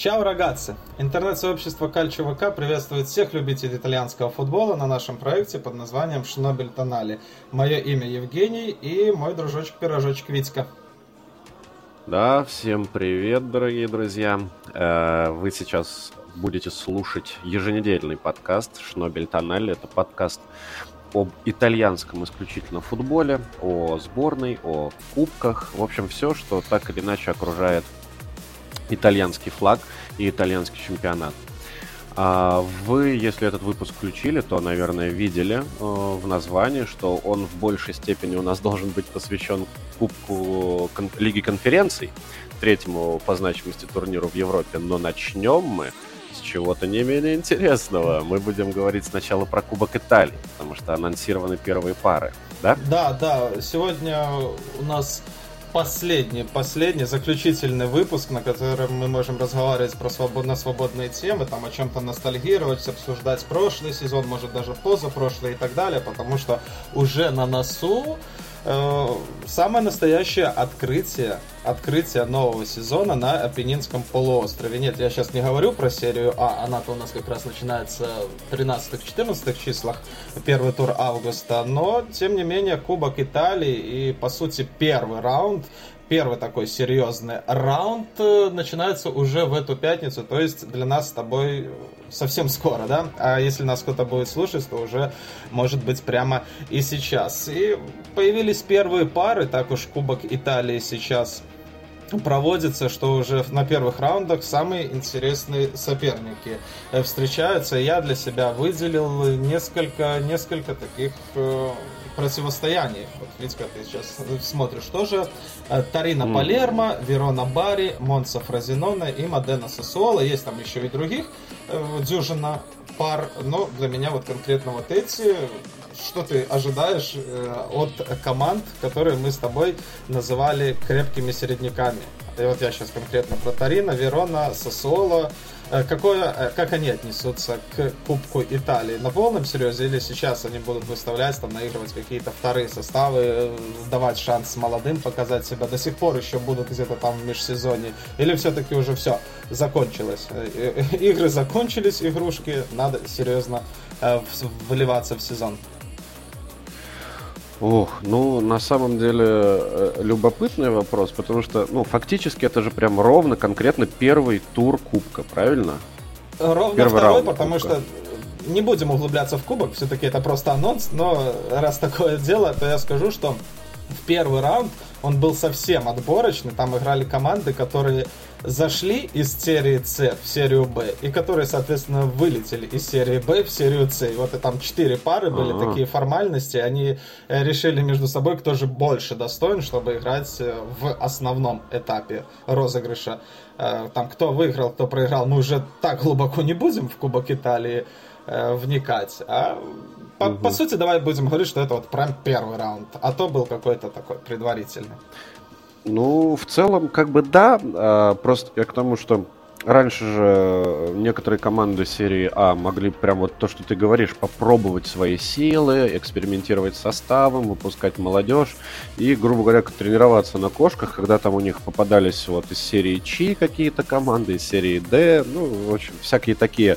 Чао, рогатцы! Интернет-сообщество Кальчо ВК приветствует всех любителей итальянского футбола на нашем проекте под названием Шнобель Тонали. Мое имя Евгений и мой дружочек-пирожочек Витька. Да, всем привет, дорогие друзья. Э, вы сейчас будете слушать еженедельный подкаст Шнобель Тонали. Это подкаст об итальянском исключительно футболе, о сборной, о кубках. В общем, все, что так или иначе окружает итальянский флаг и итальянский чемпионат. А вы, если этот выпуск включили, то, наверное, видели э, в названии, что он в большей степени у нас должен быть посвящен Кубку Лиги конференций, третьему по значимости турниру в Европе. Но начнем мы с чего-то не менее интересного. Мы будем говорить сначала про Кубок Италии, потому что анонсированы первые пары, да? Да, да. Сегодня у нас последний, последний, заключительный выпуск, на котором мы можем разговаривать про свободно свободные темы, там о чем-то ностальгировать, обсуждать прошлый сезон, может даже позапрошлый и так далее, потому что уже на носу э, самое настоящее открытие, открытие нового сезона на Апеннинском полуострове. Нет, я сейчас не говорю про серию А, она-то у нас как раз начинается в 13-14 числах, первый тур августа, но, тем не менее, Кубок Италии и, по сути, первый раунд первый такой серьезный раунд э, начинается уже в эту пятницу, то есть для нас с тобой совсем скоро, да? А если нас кто-то будет слушать, то уже может быть прямо и сейчас. И появились первые пары, так уж Кубок Италии сейчас проводится, что уже на первых раундах самые интересные соперники э, встречаются. Я для себя выделил несколько, несколько таких э, противостояний. Вот, Витька, ты сейчас смотришь тоже. Э, Тарина mm. Палермо, Верона Бари, Монса Фразинона и Модена Сосуола. Есть там еще и других дюжина пар, но для меня вот конкретно вот эти что ты ожидаешь э, от команд, которые мы с тобой называли крепкими середняками? И вот я сейчас конкретно про Тарина, Верона, Сосуоло. Э, какое, э, как они отнесутся к Кубку Италии? На полном серьезе или сейчас они будут выставлять, там, наигрывать какие-то вторые составы, давать шанс молодым показать себя? До сих пор еще будут где-то там в межсезонье? Или все-таки уже все, закончилось? Игры закончились, игрушки, надо серьезно вливаться в сезон. Ох, ну на самом деле э, любопытный вопрос, потому что, ну, фактически это же прям ровно, конкретно первый тур Кубка, правильно? Ровно Первый второй, раунд потому кубка. что не будем углубляться в Кубок, все-таки это просто анонс, но раз такое дело, то я скажу, что в первый раунд он был совсем отборочный, там играли команды, которые зашли из серии С в серию Б, и которые, соответственно, вылетели из серии Б в серию С. И вот и там четыре пары были, А-а-а. такие формальности, они э, решили между собой, кто же больше достоин, чтобы играть э, в основном этапе розыгрыша. Э, там кто выиграл, кто проиграл, мы уже так глубоко не будем в Кубок Италии вникать, а по, угу. по сути, давай будем говорить, что это вот прям первый раунд, а то был какой-то такой предварительный. Ну, в целом, как бы да, а, просто я к тому, что раньше же некоторые команды серии А могли прям вот то, что ты говоришь, попробовать свои силы, экспериментировать с составом, выпускать молодежь и, грубо говоря, тренироваться на кошках, когда там у них попадались вот из серии Чи какие-то команды, из серии Д, ну, в общем, всякие такие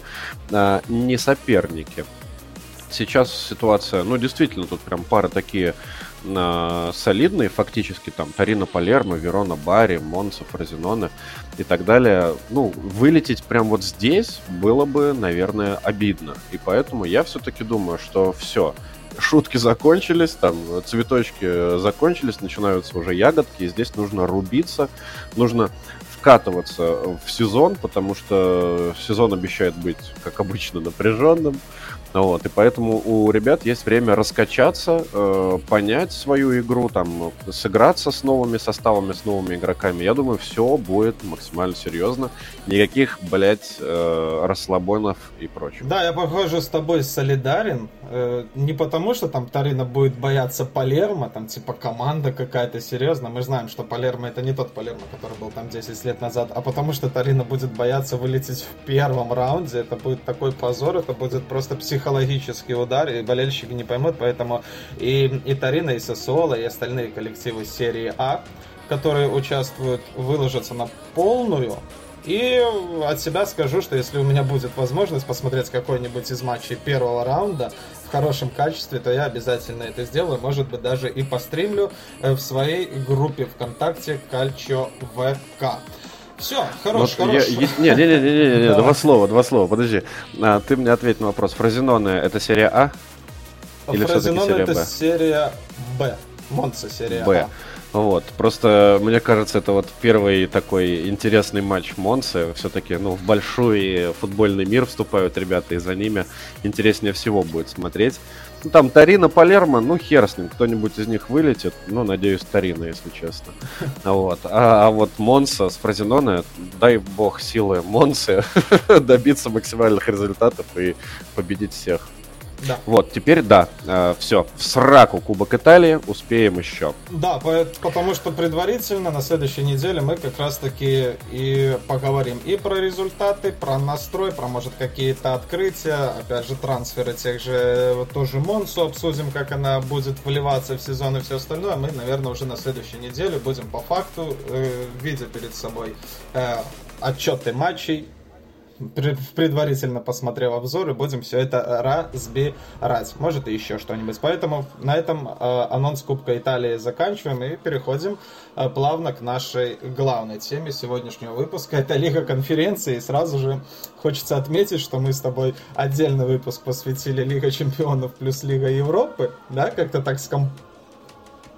а, не соперники. Сейчас ситуация, ну, действительно, тут прям пары такие э, солидные, фактически там Тарина Палермо, Верона Барри, Монса, Фразиноне и так далее. Ну, вылететь прям вот здесь было бы, наверное, обидно. И поэтому я все-таки думаю, что все, шутки закончились, там цветочки закончились, начинаются уже ягодки, и здесь нужно рубиться, нужно вкатываться в сезон, потому что сезон обещает быть, как обычно, напряженным. Вот, и поэтому у ребят есть время раскачаться, э, понять свою игру, там, сыграться с новыми составами, с новыми игроками. Я думаю, все будет максимально серьезно. Никаких, блядь, э, расслабонов и прочего. Да, я, похоже, с тобой солидарен. Э, не потому, что там Тарина будет бояться Палермо, там, типа, команда какая-то серьезная. Мы знаем, что Палермо это не тот Палермо, который был там 10 лет назад, а потому что Тарина будет бояться вылететь в первом раунде. Это будет такой позор, это будет просто псих психологический удар, и болельщики не поймут, поэтому и, и Тарина, и Сосуола, и остальные коллективы серии А, которые участвуют, выложатся на полную И от себя скажу, что если у меня будет возможность посмотреть какой-нибудь из матчей первого раунда в хорошем качестве, то я обязательно это сделаю. Может быть, даже и постримлю э, в своей группе ВКонтакте Кальчо ВК. Все, хорош, вот хорош. Я, не, не, не, не, не, не, два слова, два слова, подожди. А, ты мне ответь на вопрос. Фразеноны это серия А? Или Фразеноны это Б? серия Б. Монца серия Б. А. Вот, просто мне кажется, это вот первый такой интересный матч Монсы. Все-таки, ну, в большой футбольный мир вступают ребята, и за ними интереснее всего будет смотреть. Ну, там Тарина, Палермо, ну, хер с ним, кто-нибудь из них вылетит. Ну, надеюсь, Тарина, если честно. Вот. А, а вот Монса с Фразеноне, дай бог силы Монсе добиться максимальных результатов и победить всех. Да. Вот, теперь да, э, все, в сраку Кубок Италии, успеем еще. Да, потому что предварительно на следующей неделе мы как раз таки и поговорим и про результаты, про настрой, про, может, какие-то открытия, опять же, трансферы тех же, тоже Монсу обсудим, как она будет вливаться в сезон и все остальное. Мы, наверное, уже на следующей неделе будем по факту, э, видя перед собой э, отчеты матчей, предварительно посмотрев обзоры, будем все это разбирать. Может и еще что-нибудь. Поэтому на этом э, анонс Кубка Италии заканчиваем и переходим э, плавно к нашей главной теме сегодняшнего выпуска. Это Лига конференции. И сразу же хочется отметить, что мы с тобой отдельный выпуск посвятили Лига чемпионов плюс Лига Европы. Да, как-то так скомп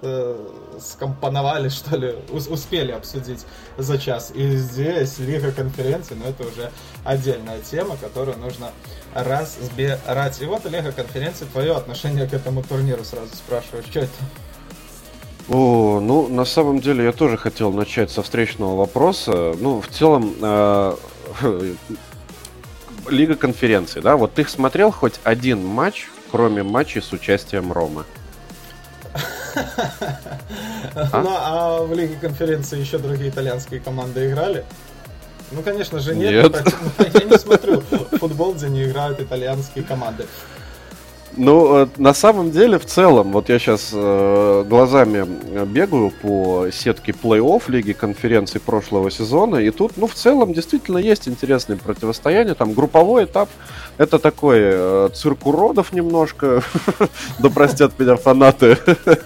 э, скомпоновали, что ли, успели обсудить за час. И здесь Лига конференций, но это уже отдельная тема, которую нужно разбирать. И вот Лига конференции, твое отношение к этому турниру сразу спрашиваю, что это? О, ну, на самом деле, я тоже хотел начать со встречного вопроса. Ну, в целом, э, Лига конференций, да, вот ты смотрел хоть один матч, кроме матчей с участием Ромы? Ну, а в Лиге конференции еще другие итальянские команды играли? Ну, конечно же, нет. нет. Я не смотрю футбол, где не играют итальянские команды. Ну, э, на самом деле, в целом, вот я сейчас э, глазами бегаю по сетке плей-офф Лиги конференций прошлого сезона, и тут, ну, в целом, действительно есть интересные противостояния. Там групповой этап, это такой э, цирк уродов немножко, да простят меня фанаты,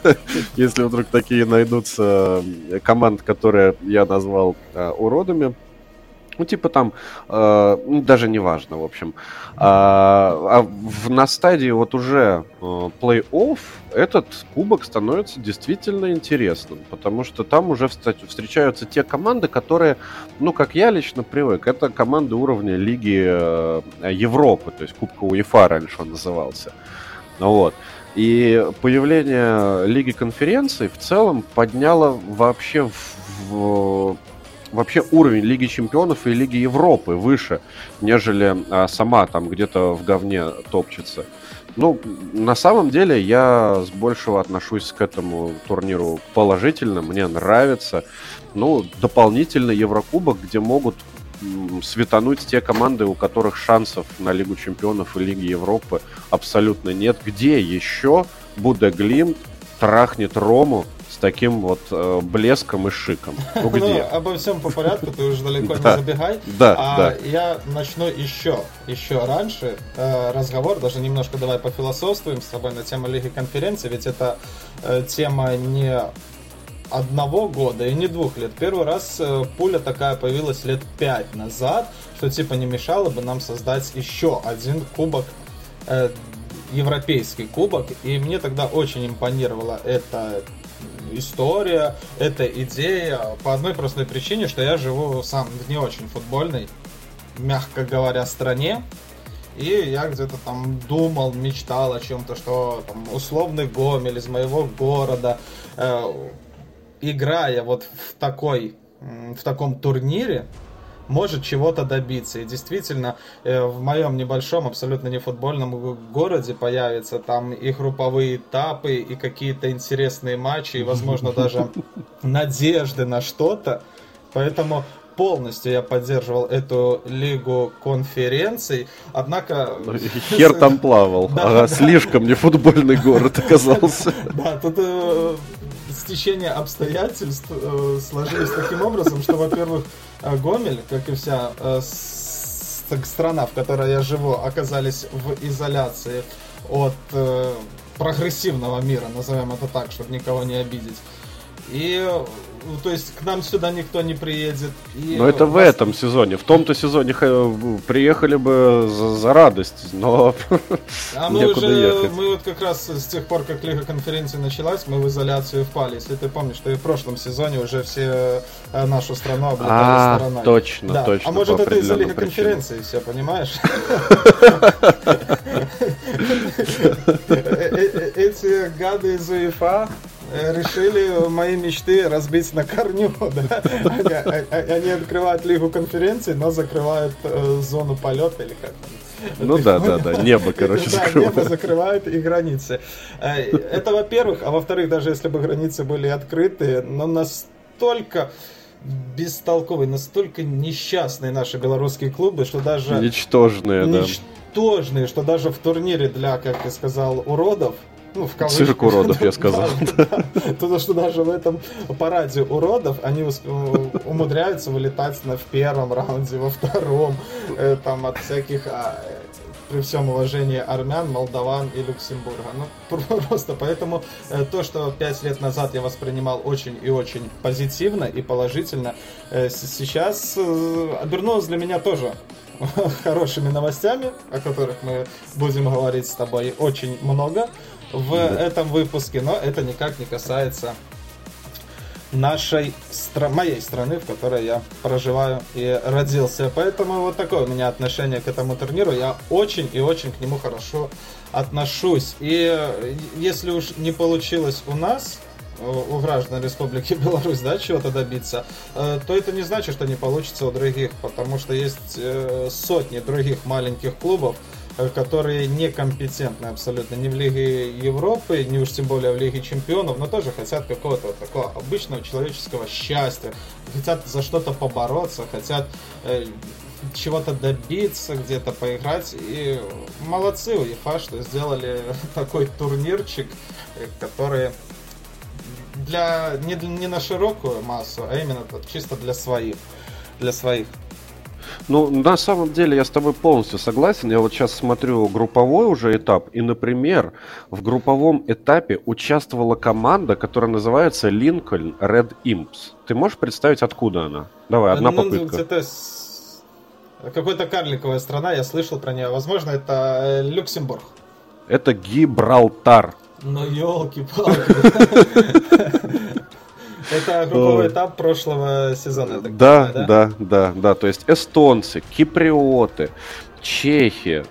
если вдруг такие найдутся команд, которые я назвал э, уродами. Ну, типа там, э, ну, даже не важно, в общем. А, а в, на стадии вот уже э, плей-офф этот кубок становится действительно интересным, потому что там уже встречаются те команды, которые, ну, как я лично привык, это команды уровня Лиги э, Европы, то есть Кубка УЕФА раньше он назывался. Вот. И появление Лиги конференций в целом подняло вообще в, в вообще уровень Лиги Чемпионов и Лиги Европы выше, нежели а, сама там где-то в говне топчется. Ну, на самом деле, я с большего отношусь к этому турниру положительно, мне нравится. Ну, дополнительно Еврокубок, где могут светануть те команды, у которых шансов на Лигу Чемпионов и Лиги Европы абсолютно нет. Где еще Буде Глимт трахнет Рому таким вот э, блеском и шиком. Ну, где? ну, обо всем по порядку, ты уже далеко не забегай. Да, а да. я начну еще, еще раньше э, разговор, даже немножко давай пофилософствуем с тобой на тему Лиги конференции, ведь это э, тема не одного года и не двух лет. Первый раз э, пуля такая появилась лет пять назад, что типа не мешало бы нам создать еще один кубок э, европейский кубок, и мне тогда очень импонировала эта история, эта идея по одной простой причине, что я живу сам в не очень футбольной, мягко говоря, стране. И я где-то там думал, мечтал о чем-то, что там условный Гомель из моего города, э, играя вот в такой, в таком турнире, может чего-то добиться. И действительно, э, в моем небольшом, абсолютно не футбольном городе появятся там и групповые этапы, и какие-то интересные матчи, и, возможно, даже надежды на что-то. Поэтому полностью я поддерживал эту лигу конференций, однако... Хер там плавал, да, ага, да. слишком не футбольный город оказался. Да, тут э, стечение обстоятельств э, сложились таким образом, что, во-первых, э, Гомель, как и вся э, страна, в которой я живу, оказались в изоляции от прогрессивного мира, назовем это так, чтобы никого не обидеть. И ну, то есть к нам сюда никто не приедет. И но это в этом сезоне. В том-то сезоне приехали бы за, за радость, но А мы уже, ехать. мы вот как раз с тех пор, как Лига конференции началась, мы в изоляцию впали. Если ты помнишь, что и в прошлом сезоне уже все э, нашу страну облетали а, стороной. точно, да. точно. А может это из-за Лиги конференции все, понимаешь? Э, э, эти гады из УЕФА Э, решили мои мечты разбить на корню. Да? Они, а, а, они открывают лигу конференций, но закрывают э, зону полета или как там. Ну да, да, да, небо, короче, да, закрывают. небо закрывает и границы. Э, это во-первых, а во-вторых, даже если бы границы были открыты, но настолько бестолковые, настолько несчастные наши белорусские клубы, что даже... Ничтожные, да. Ничтожные, что даже в турнире для, как ты сказал, уродов, ну, в кавычках. Цирк уродов, я сказал. Потому что даже в этом параде уродов они умудряются вылетать на в первом раунде, во втором, э, там от всяких а, при всем уважении армян, молдаван и Люксембурга. Ну, просто поэтому э, то, что пять лет назад я воспринимал очень и очень позитивно и положительно, э, сейчас обернулось для меня тоже хорошими новостями, о которых мы будем говорить с тобой очень много в да. этом выпуске, но это никак не касается нашей стра- моей страны, в которой я проживаю и родился. Поэтому вот такое у меня отношение к этому турниру. Я очень и очень к нему хорошо отношусь. И если уж не получилось у нас, у граждан Республики Беларусь, да, чего-то добиться, э, то это не значит, что не получится у других, потому что есть э, сотни других маленьких клубов, Э, которые некомпетентны абсолютно ни в Лиге Европы, ни уж тем более в Лиге Чемпионов, но тоже хотят какого-то вот такого обычного человеческого счастья, хотят за что-то побороться, хотят э, чего-то добиться, где-то поиграть. И молодцы у ЕФА, что сделали такой турнирчик, э, который для не, не на широкую массу, а именно чисто для своих. Для своих. Ну, на самом деле я с тобой полностью согласен. Я вот сейчас смотрю групповой уже этап, и, например, в групповом этапе участвовала команда, которая называется Lincoln Red Imps. Ты можешь представить, откуда она? Давай, одна ну, попытка. Это какая-то карликовая страна, я слышал про нее. Возможно, это э, Люксембург. Это Гибралтар. Ну, елки-палки. Это групповой этап прошлого сезона. Да, понимаю, да, да, да, да. То есть эстонцы, киприоты, чехи,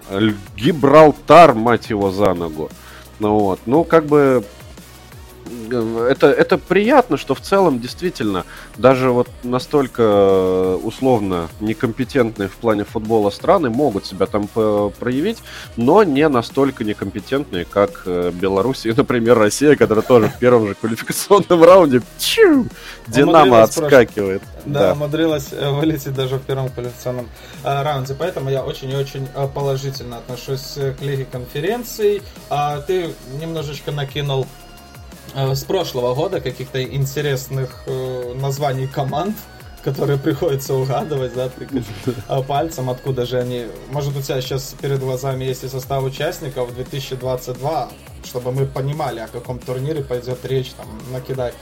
Гибралтар, мать его, за ногу. Ну вот, ну как бы это, это приятно, что в целом действительно даже вот настолько э, условно некомпетентные в плане футбола страны могут себя там проявить, но не настолько некомпетентные, как э, Беларусь и, например, Россия, которая тоже в первом же квалификационном раунде чу, Динамо отскакивает. Да, да, умудрилась э, вылететь даже в первом квалификационном раунде. Поэтому я очень и очень положительно отношусь к Лиге конференций. А ты немножечко накинул Э, с прошлого года каких-то интересных э, названий команд, которые приходится угадывать, да, тыкать э, пальцем, откуда же они. Может, у тебя сейчас перед глазами есть и состав участников 2022, чтобы мы понимали, о каком турнире пойдет речь, там, накидай.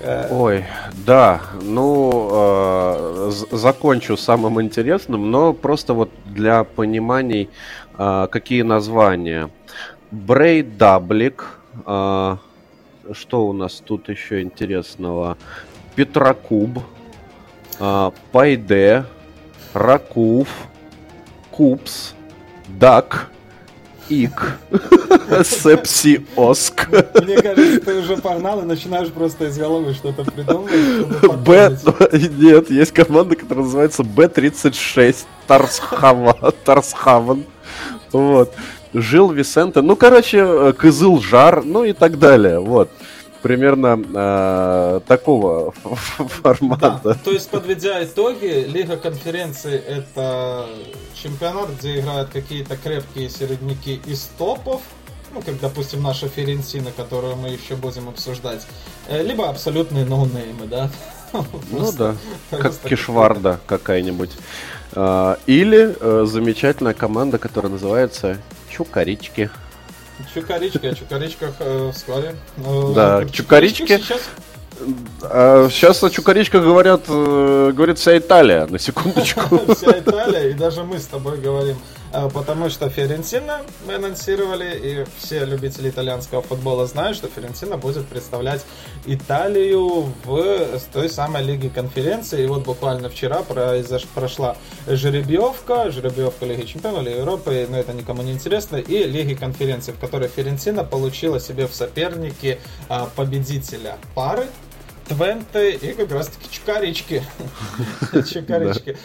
Э, Ой, да, ну, э, закончу самым интересным, но просто вот для пониманий, э, какие названия. Брейдаблик, э, что у нас тут еще интересного? Петрокуб, а, Пайде, Ракув, Купс, Дак, Ик, Сепси ОСК. Мне кажется, ты уже погнал и начинаешь просто из головы что-то придумывать. Б... Нет, есть команда, которая называется B36 Тарсхаван. Вот жил Висенте. Ну, короче, э, Кызыл Жар, ну и так далее. Вот. Примерно э, такого формата. Да, то есть, подведя итоги, Лига конференции это чемпионат, где играют какие-то крепкие середняки из топов, ну, как, допустим, наша Ференсина, которую мы еще будем обсуждать, э, либо абсолютные ноунеймы, да? Ну да, как Кишварда какая-нибудь. А, или э, замечательная команда, которая называется Чукарички. Чукарички, о чукаричках э, вскоре. Да, чукарички. Сейчас а сейчас о Чукаричках говорят, э, говорит вся Италия, на секундочку. Вся Италия, и даже мы с тобой говорим. А, потому что Ферентина мы анонсировали, и все любители итальянского футбола знают, что Ферентина будет представлять Италию в той самой Лиге конференции. И вот буквально вчера произош... прошла жеребьевка, жеребьевка Лиги Чемпионов, Лиги Европы, но это никому не интересно, и Лиги конференции, в которой Ферентина получила себе в соперники а, победителя пары Твенте и как раз таки Чукарички. Чукарички.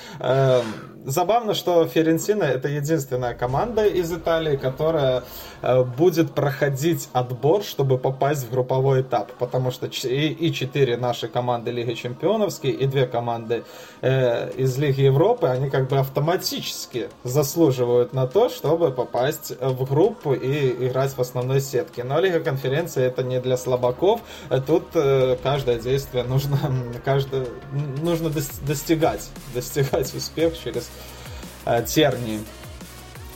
Забавно, что Ференсина это единственная команда из Италии, которая э, будет проходить отбор, чтобы попасть в групповой этап. Потому что и четыре наши команды Лиги Чемпионовские, и две команды э, из Лиги Европы, они как бы автоматически заслуживают на то, чтобы попасть в группу и играть в основной сетке. Но Лига конференции это не для слабаков. Тут э, каждое действие нужно, каждое, нужно достигать, достигать успех через э, тернии.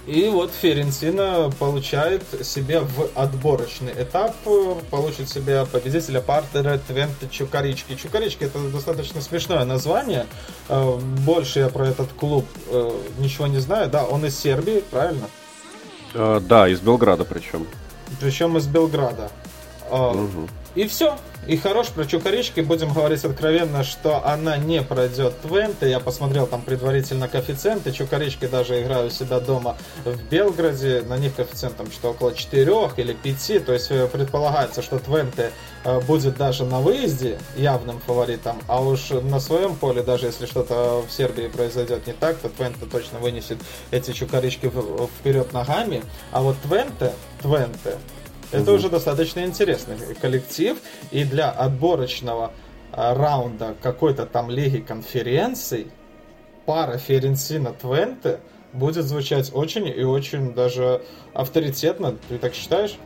И вот Ференсина получает себе в отборочный этап, получит себе победителя партера Твенте Чукарички. Чукарички это достаточно смешное название. Э, больше я про этот клуб э, ничего не знаю. Да, он из Сербии, правильно? Да, из Белграда причем. Причем из Белграда. Угу. И все. И хорош про Чукарички, будем говорить откровенно, что она не пройдет Твенте. Я посмотрел там предварительно коэффициенты. Чукарички даже играю себя дома в Белграде. На них коэффициент там что около 4 или 5. То есть э, предполагается, что Твенте э, будет даже на выезде явным фаворитом. А уж на своем поле, даже если что-то в Сербии произойдет не так, то Твенте точно вынесет эти Чукарички вперед ногами. А вот Твенте, Твенте, это угу. уже достаточно интересный коллектив. И для отборочного а, раунда какой-то там лиги конференций пара Ференсина Твенте будет звучать очень и очень даже авторитетно. Ты так считаешь?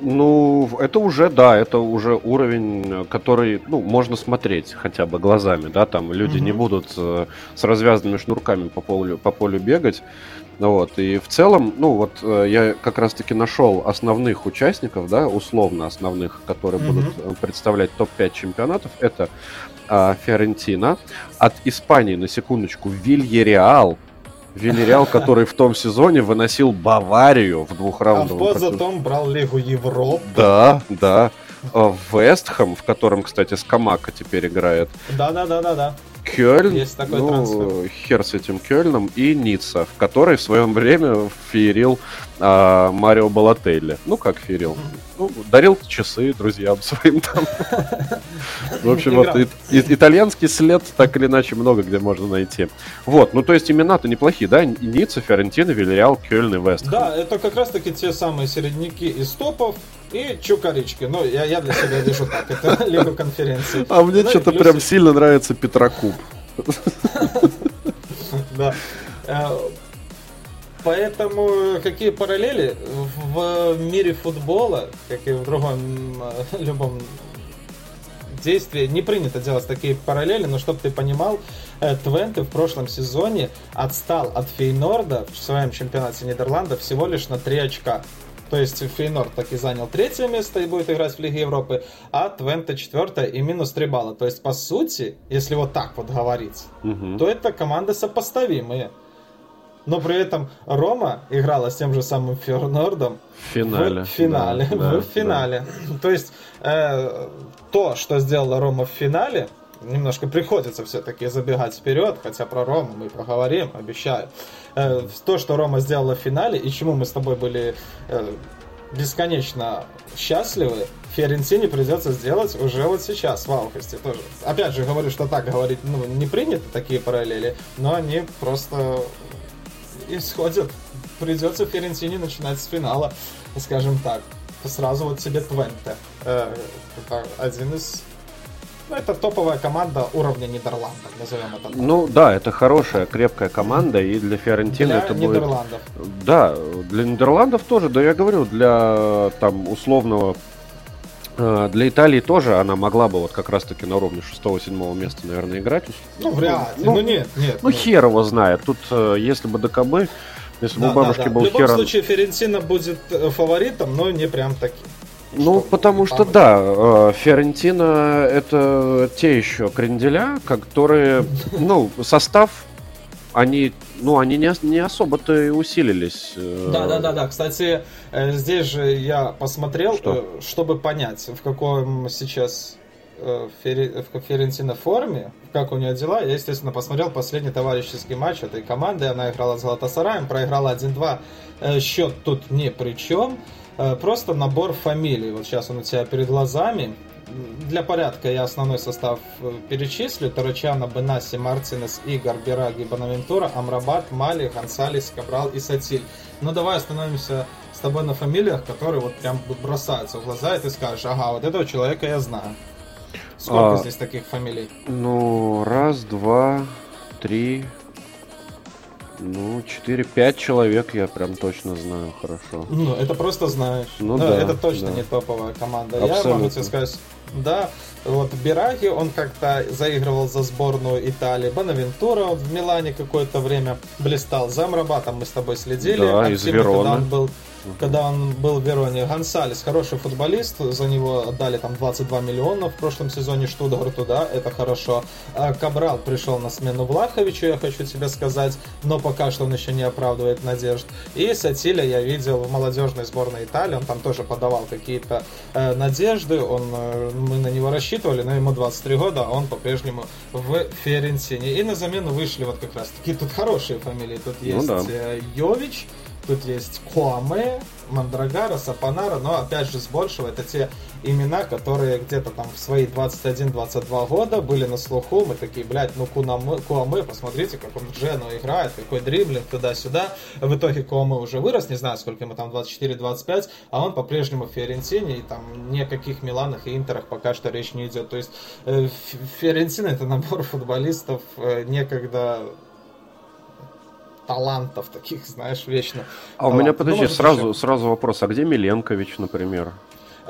Ну, это уже, да, это уже уровень, который, ну, можно смотреть хотя бы глазами, да, там люди угу. не будут э, с развязанными шнурками по полю, по полю бегать, вот, и в целом, ну вот э, я как раз-таки нашел основных участников, да, условно основных, которые mm-hmm. будут э, представлять топ-5 чемпионатов. Это э, Фиорентина, от Испании, на секундочку, Вильяреал, Вильяреал, который в том сезоне выносил Баварию в двух раундах. А в затом брал Лигу Европы. Да, да. Э, Вестхэм, в котором, кстати, Скамака теперь играет. Да-да-да-да-да. Кёльн, Есть такой ну, трансфер. хер с этим Кёльном, и Ницца, в которой в своем время феерил а, Марио Балателли. Ну, как феерил? Ну, дарил часы друзьям своим там. В общем, вот итальянский след так или иначе много где можно найти. Вот, ну то есть имена-то неплохие, да? Ницца, Фиорентина, Вильяреал, Кёльн и Вест. Да, это как раз-таки те самые середняки из топов, и Чукарички. Ну, я, я для себя вижу так. Это Лига конференции. А мне ну, что-то прям сильно нравится Петрокуб. Да. Поэтому какие параллели в мире футбола, как и в другом э, любом действии, не принято делать такие параллели, но чтобы ты понимал, э, Твенте в прошлом сезоне отстал от Фейнорда в своем чемпионате Нидерландов всего лишь на 3 очка. То есть Фейнорд так и занял третье место и будет играть в Лиге Европы, а Твенте четвертое и минус 3 балла. То есть, по сути, если вот так вот говорить, угу. то это команды сопоставимые. Но при этом Рома играла с тем же самым Фейнордом в финале. В финале. Да, в финале. Да. То есть э, то, что сделала Рома в финале, немножко приходится все-таки забегать вперед, хотя про Рому мы проговорим, обещаю. Э, то, что Рома сделала в финале, и чему мы с тобой были э, бесконечно счастливы, Фиорентине придется сделать уже вот сейчас, в августе тоже. Опять же, говорю, что так говорить ну, не принято, такие параллели, но они просто исходят. Придется Фиорентине начинать с финала, скажем так. Сразу вот себе Твенте. Э, это один из Ну, это топовая команда уровня Нидерландов, назовем это так. Ну да, это хорошая, крепкая команда, и для Фиорентины для это Нидерландов. будет... Да, для Нидерландов тоже, да я говорю, для там условного... э, Для Италии тоже она могла бы вот как раз-таки на уровне 6-7 места, наверное, играть. Ну, вряд ли. Ну, ну, нет, нет. Ну, хер его знает. Тут, э, если бы ДКБ, если бы Да, у бабушки да, да. был В любом хер... случае, Ферентина будет э, фаворитом, но не прям таким. Ну, Что, потому что память. да, э, Фиорентина это те еще кренделя, которые, ну, состав, они, ну, они не, не особо-то и усилились. э, Да, да, да, да. Кстати, э, здесь же я посмотрел, Что? э, чтобы понять, в каком сейчас Фери- в Ферентина форме, как у нее дела. Я, естественно, посмотрел последний товарищеский матч этой команды. Она играла с Галатасараем, проиграла 1-2. Э, Счет тут ни при чем. Просто набор фамилий. Вот сейчас он у тебя перед глазами. Для порядка я основной состав э, перечислю. Тарачана, Бенаси, Марцинес, Игорь, Бираги, Бонавентура, Амрабат, Мали, Гонсалес, Кабрал и Сатиль. Ну давай остановимся с тобой на фамилиях, которые вот прям бросаются в глаза, и ты скажешь, ага, вот этого человека я знаю. Сколько А. здесь таких фамилий? Ну, раз, два, три, ну, четыре, пять человек я прям точно знаю хорошо. Ну, это просто знаешь. Ну Да, да, это точно да. не топовая команда. Я могу Абсолютно. тебе сказать, да, вот Бираги, он как-то заигрывал за сборную Италии. Бонавентура он в Милане какое-то время блистал. За Амрабатом мы с тобой следили. Да, из активно, когда Вероны. он был когда он был в Вероне. Гонсалес, хороший футболист, за него отдали там 22 миллиона в прошлом сезоне Штутгарту, да, это хорошо. А Кабрал пришел на смену Влаховичу, я хочу тебе сказать, но пока что он еще не оправдывает надежд. И Сатиля я видел в молодежной сборной Италии, он там тоже подавал какие-то э, надежды, он, э, мы на него рассчитывали, но ему 23 года, а он по-прежнему в Ферентине. И на замену вышли вот как раз такие тут хорошие фамилии, тут Ну есть да. э, Йович, Тут есть Куаме, Мандрагара, Сапанара, но опять же с большего это те имена, которые где-то там в свои 21-22 года были на слуху. Мы такие, блядь, ну Кунаме, Куаме, посмотрите, как он Джену играет, какой дриблинг туда-сюда. В итоге Куаме уже вырос, не знаю, сколько ему там, 24-25, а он по-прежнему в Фиорентине, и там ни о каких Миланах и Интерах пока что речь не идет. То есть э, это набор футболистов э, некогда талантов таких, знаешь, вечно. А у меня. Ну, подожди, может, сразу, еще. сразу вопрос, а где Миленкович, например?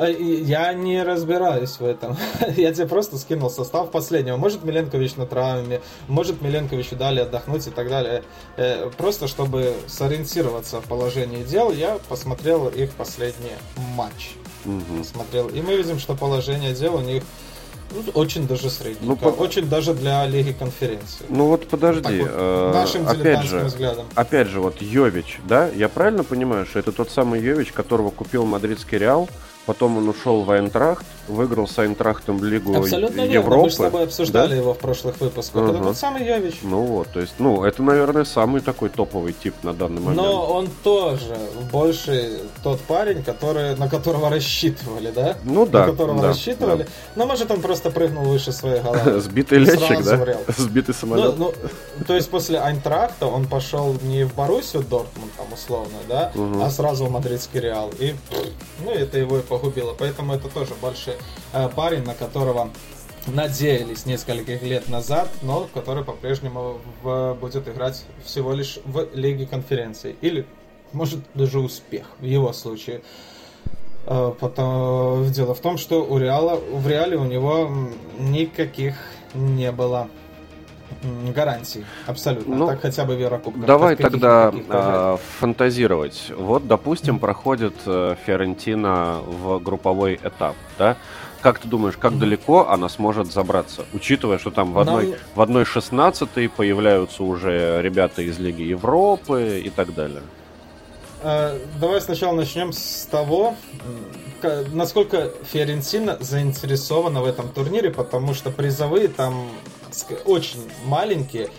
И Я не разбираюсь в этом. Я тебе просто скинул состав последнего. Может Миленкович на травме, может Миленковичу дали отдохнуть и так далее. Э, Просто чтобы сориентироваться в положении дел, я посмотрел их последний матч. Мгм. Смотрел. И мы видим, что положение дел у них ну, очень даже средненько. Ну, по- Очень даже для Лиги конференции. Ну вот подожди, вот, э, нашим опять же, взглядом. опять же, вот Йович, да, я правильно понимаю, что это тот самый Йович, которого купил мадридский Реал, потом он ушел в Айнтрахт, выиграл с Айнтрахтом Лигу Абсолютно верно. Европы. Мы же с тобой обсуждали да? его в прошлых выпусках. Это Ага. тот самый Йович. Ну вот, то есть, ну, это, наверное, самый такой топовый тип на данный момент. Но он тоже больше тот парень, который, на которого рассчитывали, да? Ну да, На которого да, рассчитывали. да. Но может он просто прыгнул выше своей головы. Сбитый летчик, да? Сбитый Ну, самолет. ну, то есть после Айнтрахта он пошел не в Боруссию Дортмунд, там условно, да, а сразу в Мадридский Реал. И, ну, это его и погубило. Поэтому это тоже большой э, парень, на которого надеялись нескольких лет назад, но который по-прежнему будет играть всего лишь в Лиге конференций. Или, может, даже успех в его случае. Э, Потом, дело в том, что у Реала, в Реале у него никаких не было гарантий. Абсолютно. Ну, так хотя бы в Еврокубках. Давай тогда а, фантазировать. Вот, допустим, проходит э, Фиорентина в групповой этап, да? Как ты думаешь, как далеко она сможет забраться? Учитывая, что там в Нам- одной, в одной 16 появляются уже ребята из Лиги Европы и так далее. Э, Давай сначала начнем с того, насколько Фиорентина заинтересована в этом турнире, потому что призовые там очень маленькие.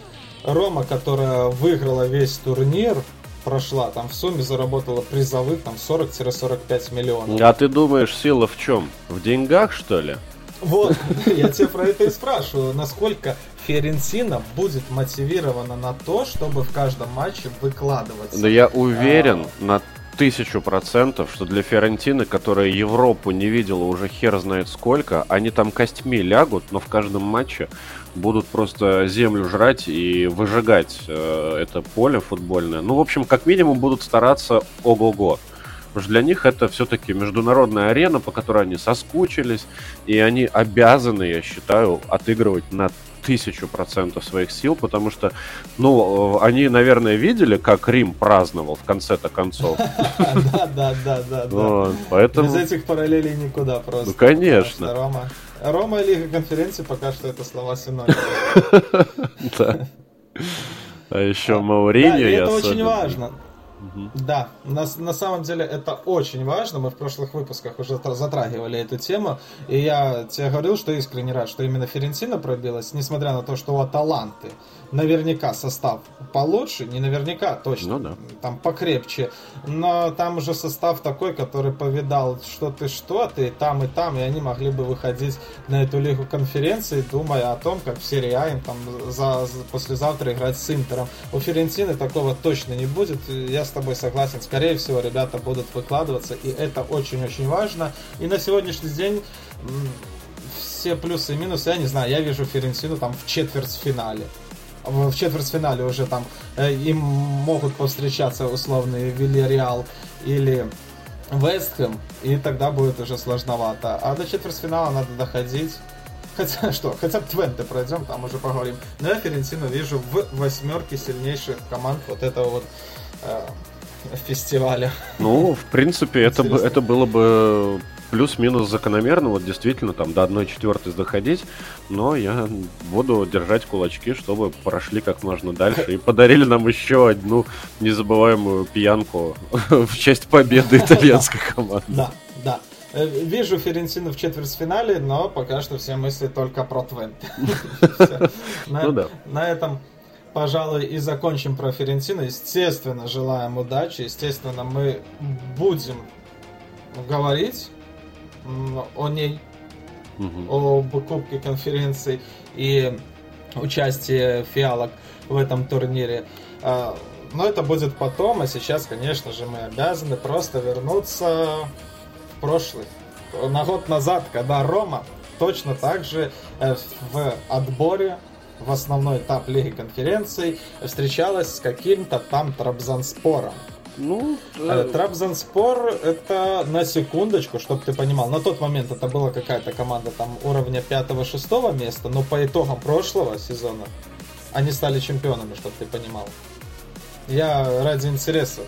Рома, которая выиграла весь турнир, прошла, там в сумме заработала призовых там 40-45 миллионов. А ты думаешь, сила в чем? В деньгах, что ли? Вот, я тебя про это и спрашиваю, насколько Фиорентина будет мотивирована на то, чтобы в каждом матче выкладываться. Да я уверен на тысячу процентов, что для Фиорентины, которая Европу не видела уже хер знает сколько, они там костьми лягут, но в каждом матче будут просто землю жрать и выжигать э, это поле футбольное. Ну, в общем, как минимум будут стараться ого-го. Потому что для них это все-таки международная арена, по которой они соскучились, и они обязаны, я считаю, отыгрывать на тысячу процентов своих сил, потому что, ну, они, наверное, видели, как Рим праздновал в конце-то концов. Да, да, да, да. Поэтому... Без этих параллелей никуда просто. Ну, конечно. Рома, и Лига конференции пока что это слова синонимы. Да. А еще Мауриньо. Да, это очень важно. Угу. Да, на, на самом деле это очень важно. Мы в прошлых выпусках уже затрагивали эту тему. И я тебе говорил, что искренне рад, что именно Ферентина пробилась, несмотря на то, что у Аталанты наверняка состав получше, не наверняка точно, ну, да. там покрепче, но там уже состав такой, который повидал, что ты что, ты там и там, и они могли бы выходить на эту лигу конференции, думая о том, как в серии А им там за, за, послезавтра играть с Интером. У Ферентины такого точно не будет, я с тобой согласен, скорее всего, ребята будут выкладываться, и это очень-очень важно. И на сегодняшний день все плюсы и минусы, я не знаю, я вижу Ферентину там в четвертьфинале в четвертьфинале уже там э, им могут повстречаться условные Вильяреал или Вестхэм, и тогда будет уже сложновато. А до четвертьфинала надо доходить. Хотя что, хотя бы Твенте пройдем, там уже поговорим. Но я Ферентину вижу в восьмерке сильнейших команд вот этого вот э, фестиваля. Ну, в принципе, это, бы, это было бы плюс-минус закономерно, вот действительно там до 1-4 доходить, но я буду держать кулачки, чтобы прошли как можно дальше и подарили нам еще одну незабываемую пьянку в честь победы итальянской команды. Да, да. Э, вижу Ферентину в четвертьфинале, но пока что все мысли только про Твент. Ну да. На этом пожалуй, и закончим про Ферентину. Естественно, желаем удачи. Естественно, мы будем говорить о ней, угу. об Кубке конференции и участии фиалок в этом турнире. А, но это будет потом, а сейчас, конечно же, мы обязаны просто вернуться в прошлый. На год назад, когда Рома точно так же э, в отборе в основной этап Лиги конференций встречалась с каким-то там Трабзанспором. Ну, э, Трабзанспор это на секундочку, чтобы ты понимал. На тот момент это была какая-то команда там уровня 5-6 места, но по итогам прошлого сезона они стали чемпионами, чтобы ты понимал. Я ради интереса.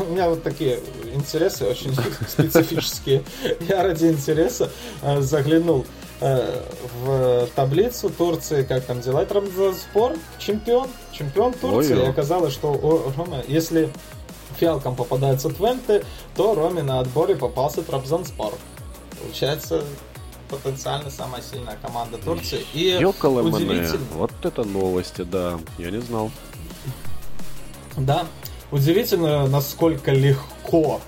У меня вот такие интересы очень специфические. Я ради интереса э, заглянул э, в таблицу Турции, как там дела. Трамзанспор чемпион, чемпион Турции. Ой, и оказалось, что у Рома, если фиалкам попадаются Твенты, то Роме на отборе попался Трабзонспор. Получается, потенциально самая сильная команда Турции. И удивительно... Вот это новости, да. Я не знал. Да. Удивительно, насколько легко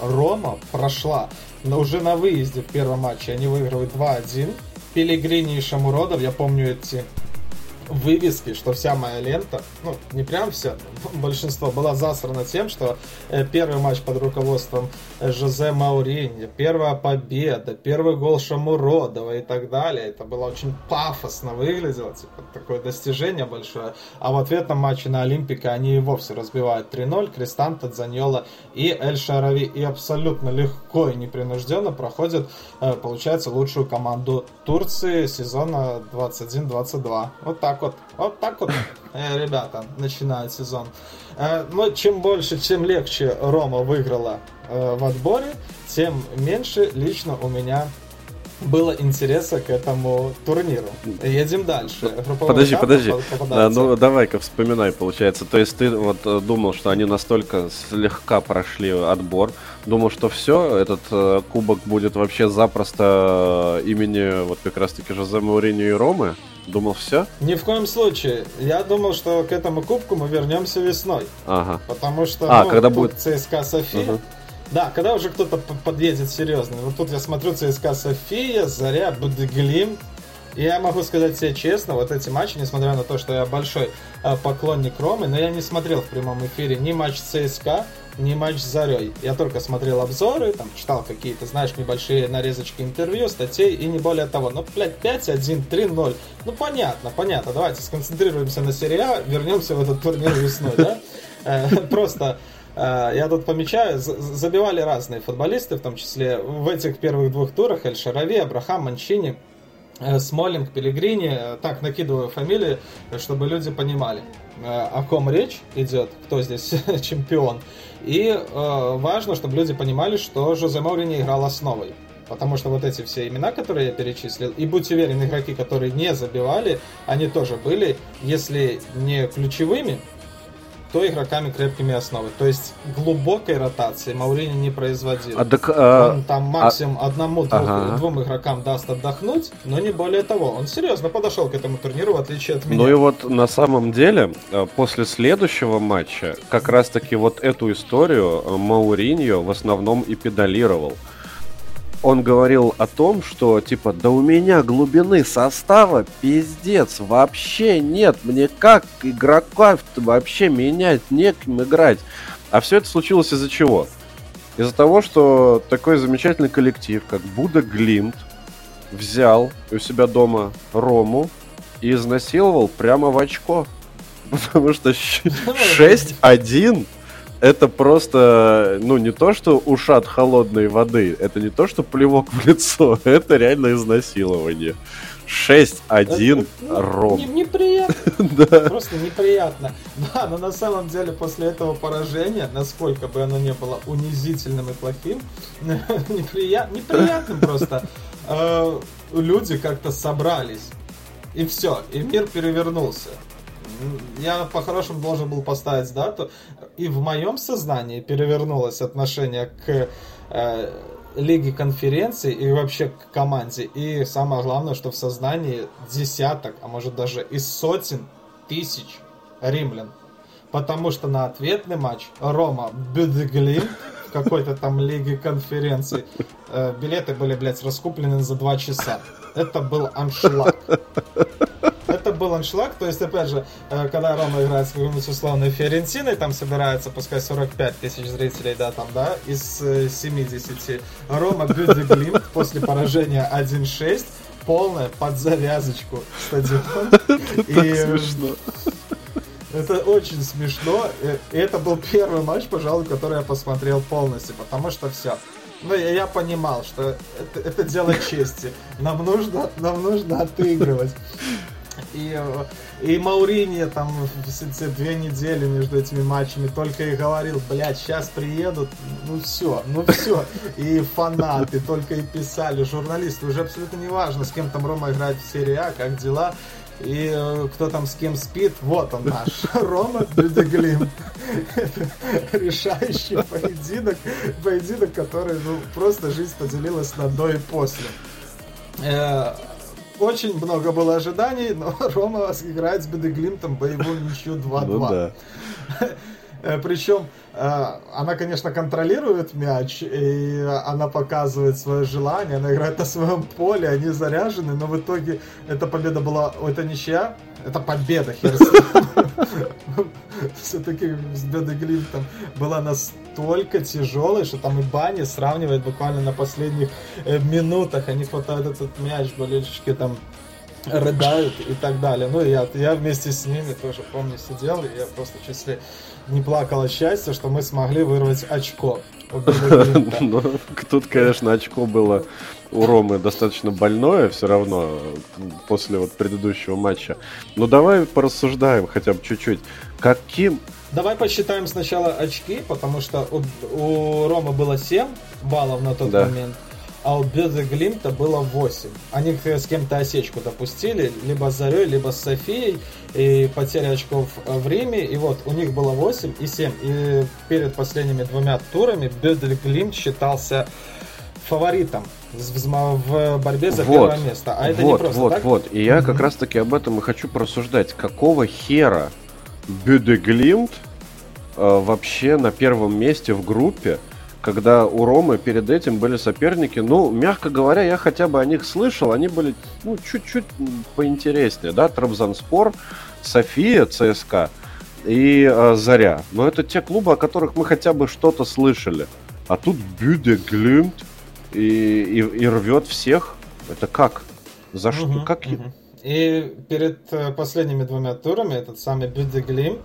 Рома прошла. Но уже на выезде в первом матче они выигрывают 2-1. Пелегрини и Шамуродов, я помню эти вывески, что вся моя лента, ну, не прям вся, большинство, была засрана тем, что э, первый матч под руководством э, Жозе Мауриньо, первая победа, первый гол Шамуродова и так далее. Это было очень пафосно выглядело, типа, такое достижение большое. А в ответном матче на Олимпика они и вовсе разбивают 3-0, Кристанта, Заньола и Эль Шарави. И абсолютно легко и непринужденно проходят, э, получается, лучшую команду Турции сезона 21-22. Вот так так вот, вот так вот, э, ребята, начинают сезон. Э, но чем больше, чем легче Рома выиграла э, в отборе, тем меньше лично у меня было интереса к этому турниру. Едем дальше. Групповой подожди, подожди. Да, ну давай-ка вспоминай, получается. То есть ты вот думал, что они настолько слегка прошли отбор, думал, что все, этот э, кубок будет вообще запросто имени вот как раз-таки Жозе Мауриньо и Ромы? Думал, все? Ни в коем случае. Я думал, что к этому кубку мы вернемся весной. Ага. Потому что а, ну, когда будет ЦСКА София. Угу. Да, когда уже кто-то подъедет серьезный. Вот тут я смотрю ЦСКА София, Заря, Будеглим, И я могу сказать тебе честно, вот эти матчи, несмотря на то, что я большой э, поклонник Ромы, но я не смотрел в прямом эфире ни матч ЦСКА, ни матч с Зарей. Я только смотрел обзоры, там читал какие-то, знаешь, небольшие нарезочки интервью, статей и не более того. Ну, блядь, 5-1, 3-0. Ну, понятно, понятно. Давайте сконцентрируемся на серии А, вернемся в этот турнир весной, да? Э, просто э, я тут помечаю, забивали разные футболисты, в том числе в этих первых двух турах Эль Шарави, Абрахам, Манчини, Смолинг, Пелегрини, э, так накидываю фамилии, чтобы люди понимали, э, о ком речь идет, кто здесь чемпион. И важно, чтобы люди понимали, что Жозе Маурини играл основой. Потому что вот эти все имена, которые я перечислил, и будь уверен, игроки, которые не забивали, они тоже были, если не ключевыми, то игроками крепкими основы. То есть глубокой ротации Маурини не производил. А, так, а... Он там максимум а... одному-двум ага. двум игрокам даст отдохнуть, но не более того. Он серьезно подошел к этому турниру, в отличие от меня. Ну и вот на самом деле, э, после следующего матча, как раз-таки вот эту историю э, Мауриньо в основном и педалировал он говорил о том, что типа, да у меня глубины состава пиздец, вообще нет, мне как игрока вообще менять, неким играть. А все это случилось из-за чего? Из-за того, что такой замечательный коллектив, как Буда Глимт, взял у себя дома Рому и изнасиловал прямо в очко. Потому что 6-1 это просто, ну, не то, что ушат холодной воды, это не то, что плевок в лицо, это реально изнасилование. 6-1 ну, ром. Не, неприятно. да. Просто неприятно. Да, но на самом деле после этого поражения, насколько бы оно не было унизительным и плохим, неприят, неприятным просто, э, люди как-то собрались. И все, и мир перевернулся я по-хорошему должен был поставить дату, и в моем сознании перевернулось отношение к э, лиге конференции и вообще к команде. И самое главное, что в сознании десяток, а может даже и сотен тысяч римлян. Потому что на ответный матч Рома Бюдеглин в какой-то там лиге конференции э, билеты были, блядь, раскуплены за два часа. Это был аншлаг аншлаг, то есть, опять же, э, когда Рома играет с какой-нибудь условной Фиорентиной, там собирается, пускай 45 тысяч зрителей, да, там, да, из 70. Э, Рома Бюдеглим после поражения 1-6 полная под завязочку стадион. И смешно. Это очень смешно. И это был первый матч, пожалуй, который я посмотрел полностью, потому что все. Ну, я, я понимал, что это, это дело чести. Нам нужно, нам нужно отыгрывать. И, и Маурини там все две недели между этими матчами только и говорил, блядь, сейчас приедут, ну все, ну все. И фанаты только и писали, журналисты, уже абсолютно не важно, с кем там Рома играет в серии А, как дела. И э, кто там с кем спит, вот он наш, Рома Бюдеглим. Это решающий поединок, поединок, который, ну, просто жизнь поделилась на до и после. Э, очень много было ожиданий, но Рома играет с Бедеглимтом боевую ничью 2-2. Ну, да. Э, Причем э, она, конечно, контролирует мяч, и она показывает свое желание, она играет на своем поле, они заряжены, но в итоге эта победа была, это ничья, это победа, Все-таки с Бедеглимтом была настолько тяжелой, что там и Бани сравнивает буквально на последних э, минутах, они хватают этот мяч, болельщики там рыдают и так далее. Ну, я, я вместе с ними тоже, помню, сидел, и я просто чуть ли не плакал от счастья, что мы смогли вырвать очко. Ну, тут, конечно, очко было у Ромы достаточно больное все равно после вот предыдущего матча. Но давай порассуждаем хотя бы чуть-чуть. Каким... Давай посчитаем сначала очки, потому что у, у Ромы было 7 баллов на тот да. момент а у Беза Глимта было 8. Они с кем-то осечку допустили, либо с Зарей, либо с Софией, и потеря очков в Риме, и вот у них было 8 и 7. И перед последними двумя турами Беза Глимт считался фаворитом в борьбе за вот, первое место. А это вот, не просто вот, так? Вот, И я mm-hmm. как раз таки об этом и хочу порассуждать. Какого хера Бюдеглимт э, вообще на первом месте в группе когда у Ромы перед этим были соперники, ну, мягко говоря, я хотя бы о них слышал, они были, ну, чуть-чуть поинтереснее, да, Трабзанспор, София, ЦСКА и э, Заря. Но это те клубы, о которых мы хотя бы что-то слышали. А тут Бюде Глюмт и, и, и рвет всех. Это как? За что? Угу, как? Угу. И перед э, последними двумя турами этот самый Бюде Глимт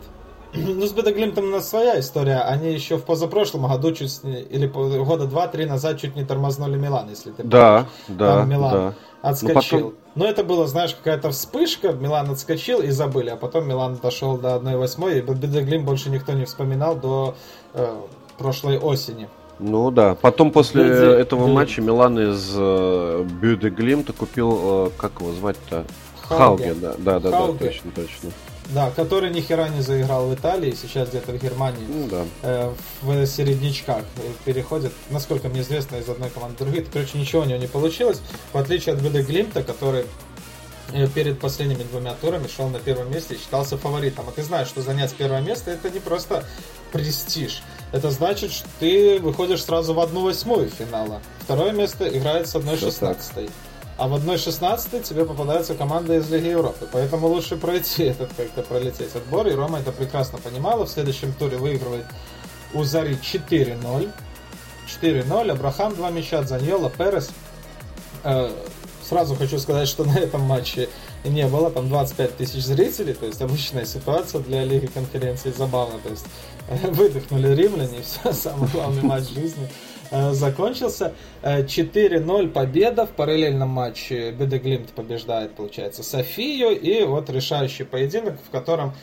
ну, с Бедоглимтом у нас своя история. Они еще в позапрошлом году чуть или года два-три назад чуть не тормознули Милан, если ты да, помнишь. Да, Там Милан да. отскочил. Но, потом... Но это было, знаешь, какая-то вспышка, Милан отскочил и забыли, а потом Милан дошел до 1-8, и Бедоглим больше никто не вспоминал до э, прошлой осени. Ну да, потом после Бюде... этого матча Милан из э, Бюде Глимта купил, э, как его звать-то? Хауге, да, да, да, Хауге. да, точно, точно. Да, который ни хера не заиграл в Италии, сейчас где-то в Германии ну, да. э, в середнячках переходит, насколько мне известно, из одной команды в другую. Короче, ничего у него не получилось, в отличие от ВД Глимта, который э, перед последними двумя турами шел на первом месте и считался фаворитом. А ты знаешь, что занять первое место это не просто престиж. Это значит, что ты выходишь сразу в одну восьмую финала. Второе место играет с одной шестнадцатой. А в 1.16 тебе попадается команда из Лиги Европы. Поэтому лучше пройти этот, как-то пролететь отбор. И Рома это прекрасно понимала. В следующем туре выигрывает у Зари 4-0. 4-0. Абрахам 2 мяча, Заньола, Перес. Э, сразу хочу сказать, что на этом матче не было. Там 25 тысяч зрителей. То есть обычная ситуация для Лиги конференции. Забавно. То есть выдохнули римляне. И все, самый главный матч жизни Э, закончился. 4-0 э, победа в параллельном матче. Бедеглимт побеждает, получается, Софию. И вот решающий поединок, в котором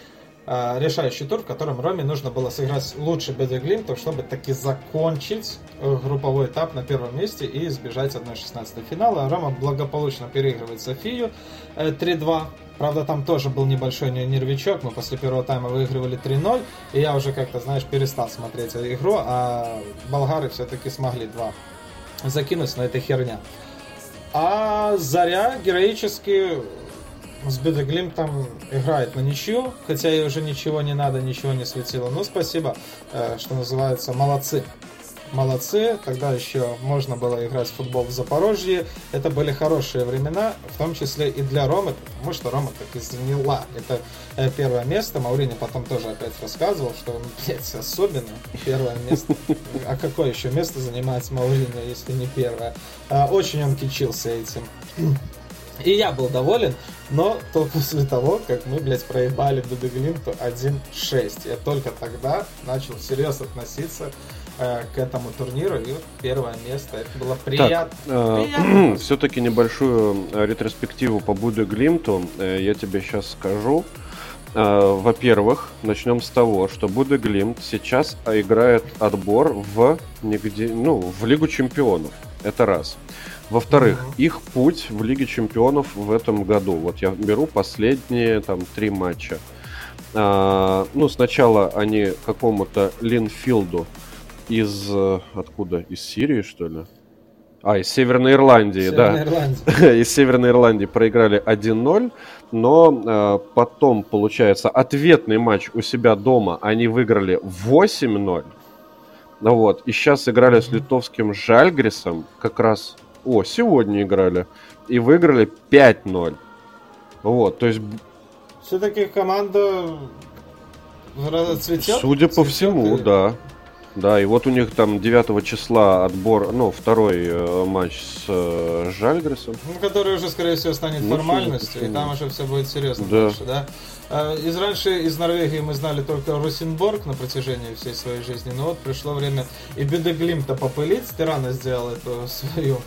э, решающий тур, в котором Роме нужно было сыграть лучше Бедеглимтов, чтобы таки закончить групповой этап на первом месте и избежать 1-16 финала. Рома благополучно переигрывает Софию 3-2. Правда, там тоже был небольшой нервичок. Мы после первого тайма выигрывали 3-0. И я уже как-то, знаешь, перестал смотреть игру. А болгары все-таки смогли два закинуть, но это херня. А Заря героически с Бедеглимтом играет на ничью, хотя ей уже ничего не надо, ничего не светило. Ну, спасибо, э, что называется, молодцы молодцы. Тогда еще можно было играть в футбол в Запорожье. Это были хорошие времена, в том числе и для Ромы, потому что Рома так и заняла это э, первое место. Маурини потом тоже опять рассказывал, что он, блядь, особенно первое место. А какое еще место занимает Маурини, если не первое? А, очень он кичился этим. И я был доволен, но только после того, как мы, блядь, проебали Дудеглинту 1-6. Я только тогда начал всерьез относиться Э, к этому турниру. И вот первое место. Это было приятно. Э, приятно. Все-таки небольшую э, ретроспективу по Буде Глимту э, я тебе сейчас скажу. Э, во-первых, начнем с того, что Буде Глимт сейчас играет отбор в, нигде, ну, в Лигу Чемпионов. Это раз. Во-вторых, mm-hmm. их путь в Лиге Чемпионов в этом году. Вот я беру последние там три матча. А, ну, сначала они какому-то Линфилду из... Э, откуда? Из Сирии, что ли? А, из Северной Ирландии, Северной да. Ирландии. из Северной Ирландии проиграли 1-0, но э, потом, получается, ответный матч у себя дома они выиграли 8-0. Ну вот, и сейчас играли mm-hmm. с литовским Жальгрисом, как раз, о, сегодня играли, и выиграли 5-0. Вот, то есть... Все-таки команда цветет? Судя по всему, и... да. Да, и вот у них там 9 числа отбор, ну, второй э, матч с э, Жальгресом. Ну, который уже, скорее всего, станет ну, формальностью, и там уже все будет серьезно да. дальше, да? А, из раньше из Норвегии мы знали только Росенборг на протяжении всей своей жизни, но вот пришло время и Бедеглимта попылить. Ты рано сделал эту свою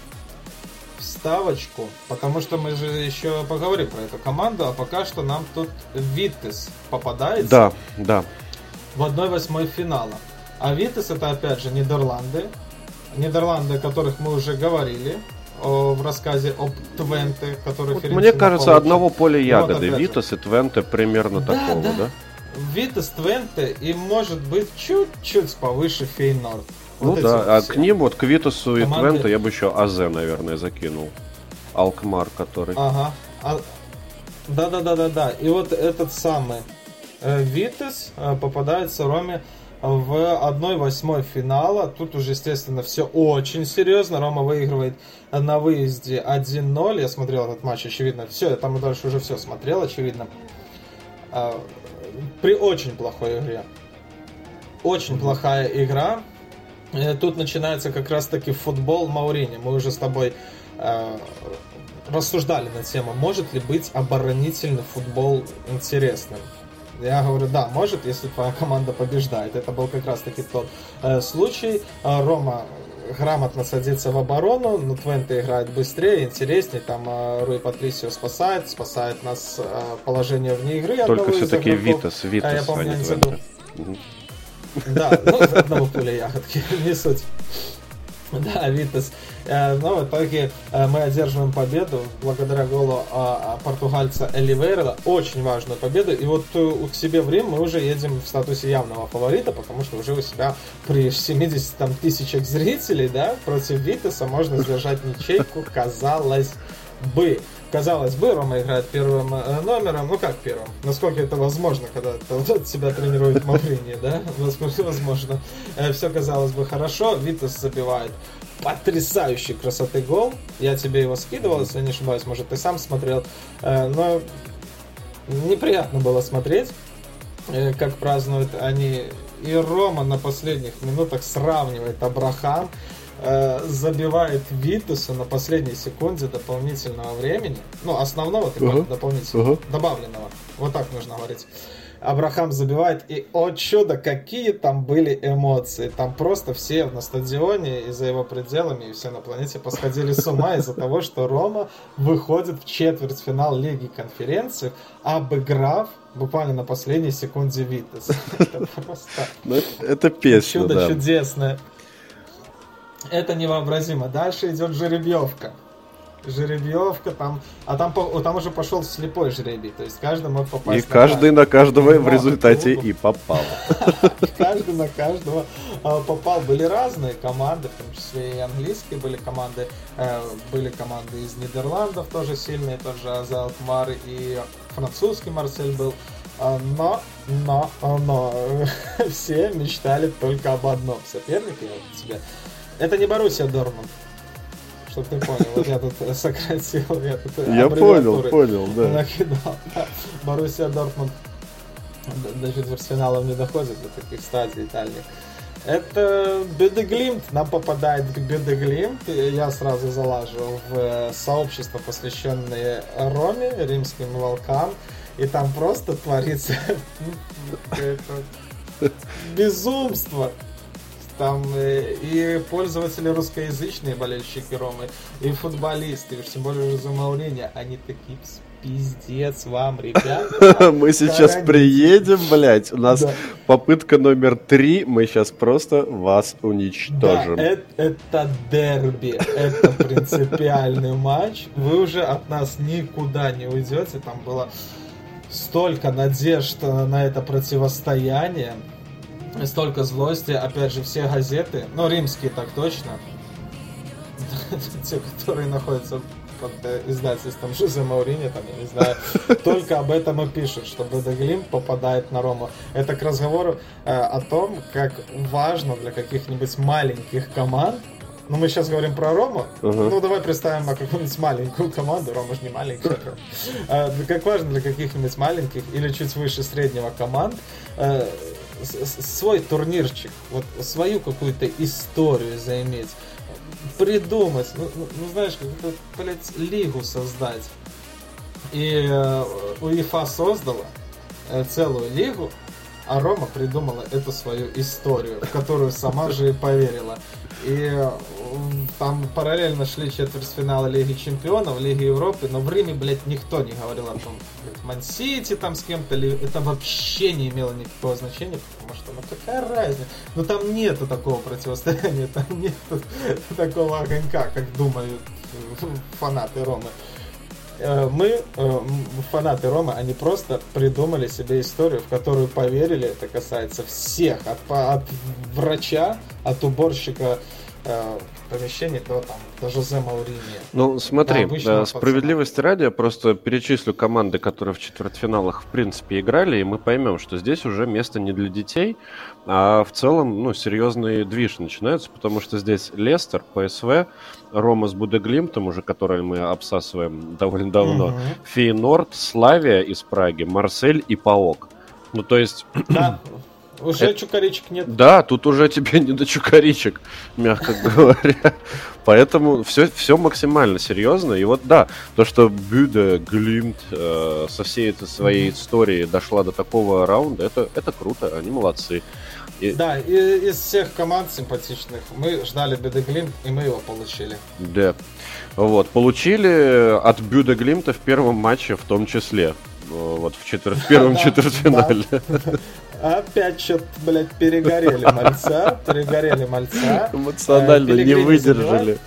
вставочку, потому что мы же еще поговорим про эту команду, а пока что нам тут Витес попадается. Да, да. В 1-8 финала. А Витес это опять же Нидерланды. Нидерланды, о которых мы уже говорили о, в рассказе об Твенте, который вот Мне кажется, получит. одного поля ягоды. Вот Витас и Твенте примерно да, такого, да? да? Витас, Твенте и может быть чуть-чуть повыше Фейнорд. Вот ну да, а к ним вот к Витасу Команды... и Твенте я бы еще Азе, наверное, закинул. Алкмар, который. Ага. А... Да, да, да, да, да. И вот этот самый э, Витас э, попадается Роме в 1-8 финала. Тут уже, естественно, все очень серьезно. Рома выигрывает на выезде 1-0. Я смотрел этот матч, очевидно. Все, я там дальше уже все смотрел, очевидно. А, при очень плохой игре. Очень плохая игра. Э, тут начинается как раз-таки футбол Маурини. Мы уже с тобой э, рассуждали на тему, может ли быть оборонительный футбол интересным. Я говорю, да, может, если твоя команда побеждает. Это был как раз-таки тот э, случай. Э, Рома грамотно садится в оборону, но Твенте играет быстрее, интереснее, там э, Руи Патрисио спасает, спасает нас э, положение вне игры. Только все-таки Витас, Витас, а, я помню, а не Твенте. Да, ну, одного пуля ягодки, не суть. Да, Витас. Э, но в итоге э, мы одерживаем победу благодаря голу а, а, португальца Эливейра. Очень важную победу. И вот э, к себе в Рим мы уже едем в статусе явного фаворита, потому что уже у себя при 70 там, тысячах зрителей да, против Витаса можно сдержать ничейку, казалось бы. Казалось бы, Рома играет первым номером. Ну как первым? Насколько это возможно, когда вот себя тренирует Маврини, да? Насколько возможно. Все казалось бы хорошо. Витас забивает потрясающей красоты гол. Я тебе его скидывал, если не ошибаюсь, может, ты сам смотрел. Э, но неприятно было смотреть, э, как празднуют они. И Рома на последних минутах сравнивает Абрахам, э, забивает Витусу на последней секунде дополнительного времени. Ну, основного uh-huh. дополнительного, uh-huh. добавленного. Вот так нужно говорить. Абрахам забивает, и, о чудо, какие там были эмоции. Там просто все на стадионе и за его пределами, и все на планете посходили с ума из-за того, что Рома выходит в четвертьфинал Лиги конференции, обыграв буквально на последней секунде Витас. Это просто... Ну, это песня, Чудо чудесное. Это невообразимо. Дальше идет жеребьевка жеребьевка, там, а там, там уже пошел слепой жребий, то есть каждый мог попасть. И на каждый на каждого в результате и попал. Каждый на каждого а, попал. Были разные команды, в том числе и английские были команды, э, были команды из Нидерландов тоже сильные, тоже Аза Алкмар и французский Марсель был. А, но, но, но, все мечтали только об одном сопернике вот тебе. Это не Боруссия Дормунд, чтобы ты понял. Вот я тут сократил, я тут Я понял, понял, да. Накидал. Боруссия Дортмунд до четвертьфиналов не доходит до таких стадий дальних. Это Бедеглимт. Нам попадает Бедеглимт. Я сразу залажу в сообщество, посвященное Роме, римским волкам. И там просто творится безумство там э, и пользователи русскоязычные болельщики Ромы, и футболисты, уж тем более за Маурини, они такие пиздец вам, ребята. Мы сейчас приедем, блядь, у нас попытка номер три, мы сейчас просто вас уничтожим. это дерби, это принципиальный матч, вы уже от нас никуда не уйдете, там было столько надежд на это противостояние, столько злости, опять же, все газеты, ну, римские так точно, те, которые находятся под э, издательством Жозе Маурини, там, я не знаю, только об этом и пишут, что Бедеглим попадает на Рому. Это к разговору э, о том, как важно для каких-нибудь маленьких команд ну, мы сейчас говорим про Рому. Uh-huh. Ну, давай представим какую-нибудь маленькую команду. Рома же не маленькая. А, как важно для каких-нибудь маленьких или чуть выше среднего команд э, свой турнирчик, вот свою какую-то историю заиметь, придумать, ну, ну, ну знаешь, какую-то, блядь, лигу создать. И э, УЕФА создала э, целую лигу, а Рома придумала эту свою историю, в которую сама же и поверила. И там параллельно шли четвертьфиналы Лиги Чемпионов, Лиги Европы, но в Риме, блядь, никто не говорил о том, Мансити там с кем-то, это вообще не имело никакого значения, потому что, ну какая разница? Ну там нету такого противостояния, там нету такого огонька, как думают фанаты Ромы. Э, мы, э, фанаты Ромы, они просто придумали себе историю, в которую поверили. Это касается всех, от, от врача, от уборщика э, помещении, то там до Жозе Маурини. Ну, смотри, да, справедливости ради, я просто перечислю команды, которые в четвертьфиналах в принципе играли, и мы поймем, что здесь уже место не для детей, а в целом, ну, серьезный движ начинается, потому что здесь Лестер, ПСВ, Рома с Будеглимтом, уже который мы обсасываем довольно давно, угу. Фейнорд, Славия из Праги, Марсель и Паок. Ну, то есть... Да, уже это... чукаричек нет. Да, тут уже тебе не до чукаричек, мягко говоря. Поэтому все, все максимально серьезно. И вот да, то, что Бюде, Глимт э, со всей этой своей историей дошла до такого раунда, это, это круто, они молодцы. И... Да, и, из всех команд симпатичных мы ждали Бюде Глимт, и мы его получили. Да. Вот, получили от Бюде Глимта в первом матче в том числе. Э, вот в, четвер... в первом четвертьфинале. Опять что-то, блядь, перегорели мальца. Перегорели мальца. Эмоционально э, не выдержали.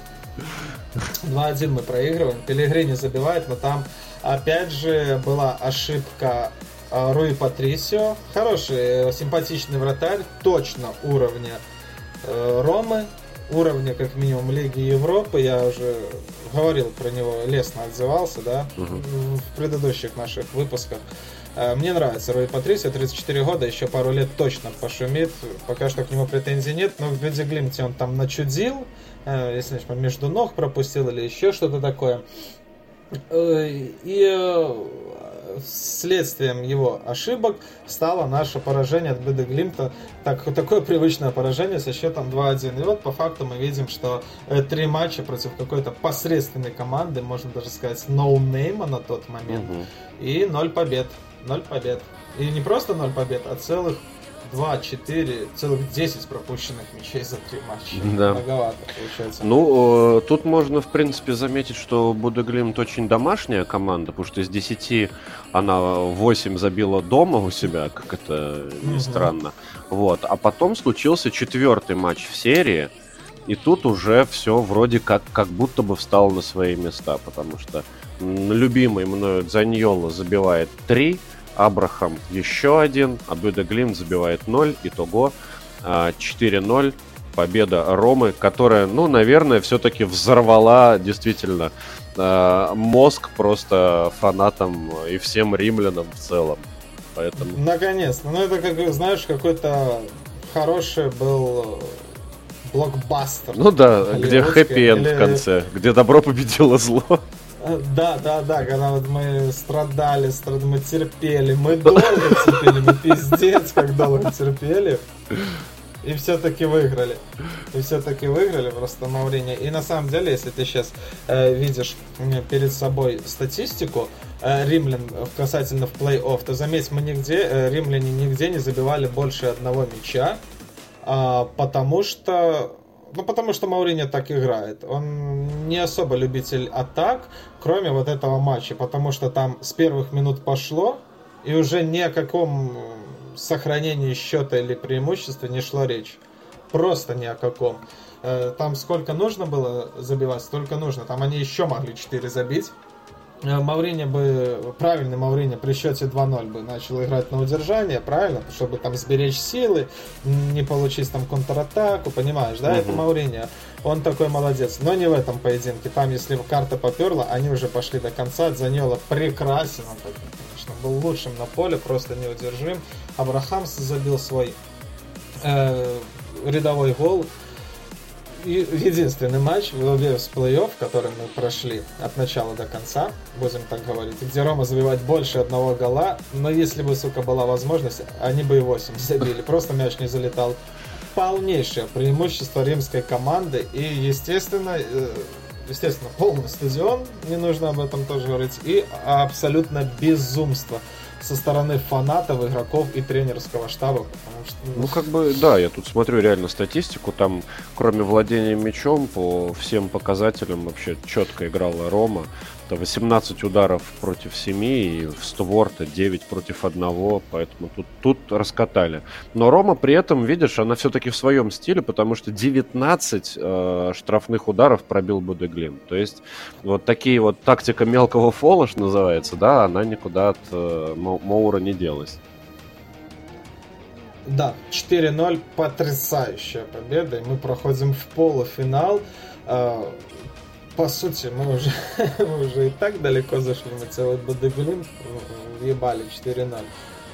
2-1 мы проигрываем. Пелегрини забивает, но там опять же была ошибка э, Руи Патрисио. Хороший, симпатичный вратарь, точно уровня Ромы, уровня как минимум Лиги Европы. Я уже говорил про него, лестно отзывался, да, угу. в предыдущих наших выпусках. Э, мне нравится Рой Патрисио, 34 года, еще пару лет точно пошумит. Пока что к нему претензий нет, но в Бедиглимте он там начудил, э, если не между ног пропустил или еще что-то такое. Э, и следствием его ошибок стало наше поражение от Бедеглимта. Так, такое привычное поражение со счетом 2-1. И вот по факту мы видим, что три матча против какой-то посредственной команды, можно даже сказать, ноунейма на тот момент, угу. и ноль побед. 0 побед. И не просто 0 побед, а целых 2, 4, целых 10 пропущенных мячей за три матча. Да. Многовато получается. Ну, тут можно, в принципе, заметить, что Будеглимт очень домашняя команда, потому что из 10 она 8 забила дома у себя, как это ни странно. Вот. А потом случился четвертый матч в серии, и тут уже все вроде как, как будто бы встало на свои места, потому что любимый мною Дзаньола забивает 3, Абрахам еще один, Абдуда Глим забивает 0, итого 4-0. А, победа Ромы, которая, ну, наверное, все-таки взорвала действительно а, мозг просто фанатам и всем римлянам в целом. Поэтому... Наконец-то. Ну, это, как знаешь, какой-то хороший был блокбастер. Ну да, где хэппи-энд или... в конце, где добро победило зло. Да, да, да, когда вот мы страдали, страд... мы терпели, мы долго терпели, мы пиздец как долго терпели. И все-таки выиграли. И все-таки выиграли просто Маурини. И на самом деле, если ты сейчас э, видишь перед собой статистику э, римлян касательно в плей-офф, то заметь, мы нигде, э, римляне нигде не забивали больше одного мяча, э, потому что ну, потому что Маурини так играет. Он не особо любитель атак, кроме вот этого матча, потому что там с первых минут пошло, и уже ни о каком сохранении счета или преимущества не шло речь. Просто ни о каком. Э, там сколько нужно было забивать, столько нужно. Там они еще могли 4 забить. Э, Маурини бы, правильный Маурини при счете 2-0 бы начал играть на удержание, правильно, чтобы там сберечь силы, не получить там контратаку, понимаешь, да, угу. это Маурини. Он такой молодец, но не в этом поединке. Там, если карта поперла, они уже пошли до конца. Заньола прекрасен, он, конечно, был лучшим на поле, просто неудержим. Абрахамс забил свой э, рядовой гол единственный матч в с плей-офф, который мы прошли от начала до конца, будем так говорить, где Рома забивает больше одного гола, но если бы, сука, была возможность, они бы и 8 забили, просто мяч не залетал. Полнейшее преимущество римской команды. И, естественно, э, естественно, полный стадион, не нужно об этом тоже говорить, и абсолютно безумство со стороны фанатов, игроков и тренерского штаба, что... Ну, ну, как бы, да, я тут смотрю реально статистику, там, кроме владения мячом, по всем показателям вообще четко играла Рома, это 18 ударов против 7 и в Створта 9 против 1, поэтому тут, тут раскатали. Но Рома при этом, видишь, она все-таки в своем стиле, потому что 19 э, штрафных ударов пробил Будеглин. То есть вот такие вот тактика мелкого фола, что называется, да, она никуда от э, Моура не делась. Да, 4-0, потрясающая победа, и мы проходим в полуфинал. А, по сути, мы уже, мы уже и так далеко зашли, мы целый Бодеглин въебали 4-0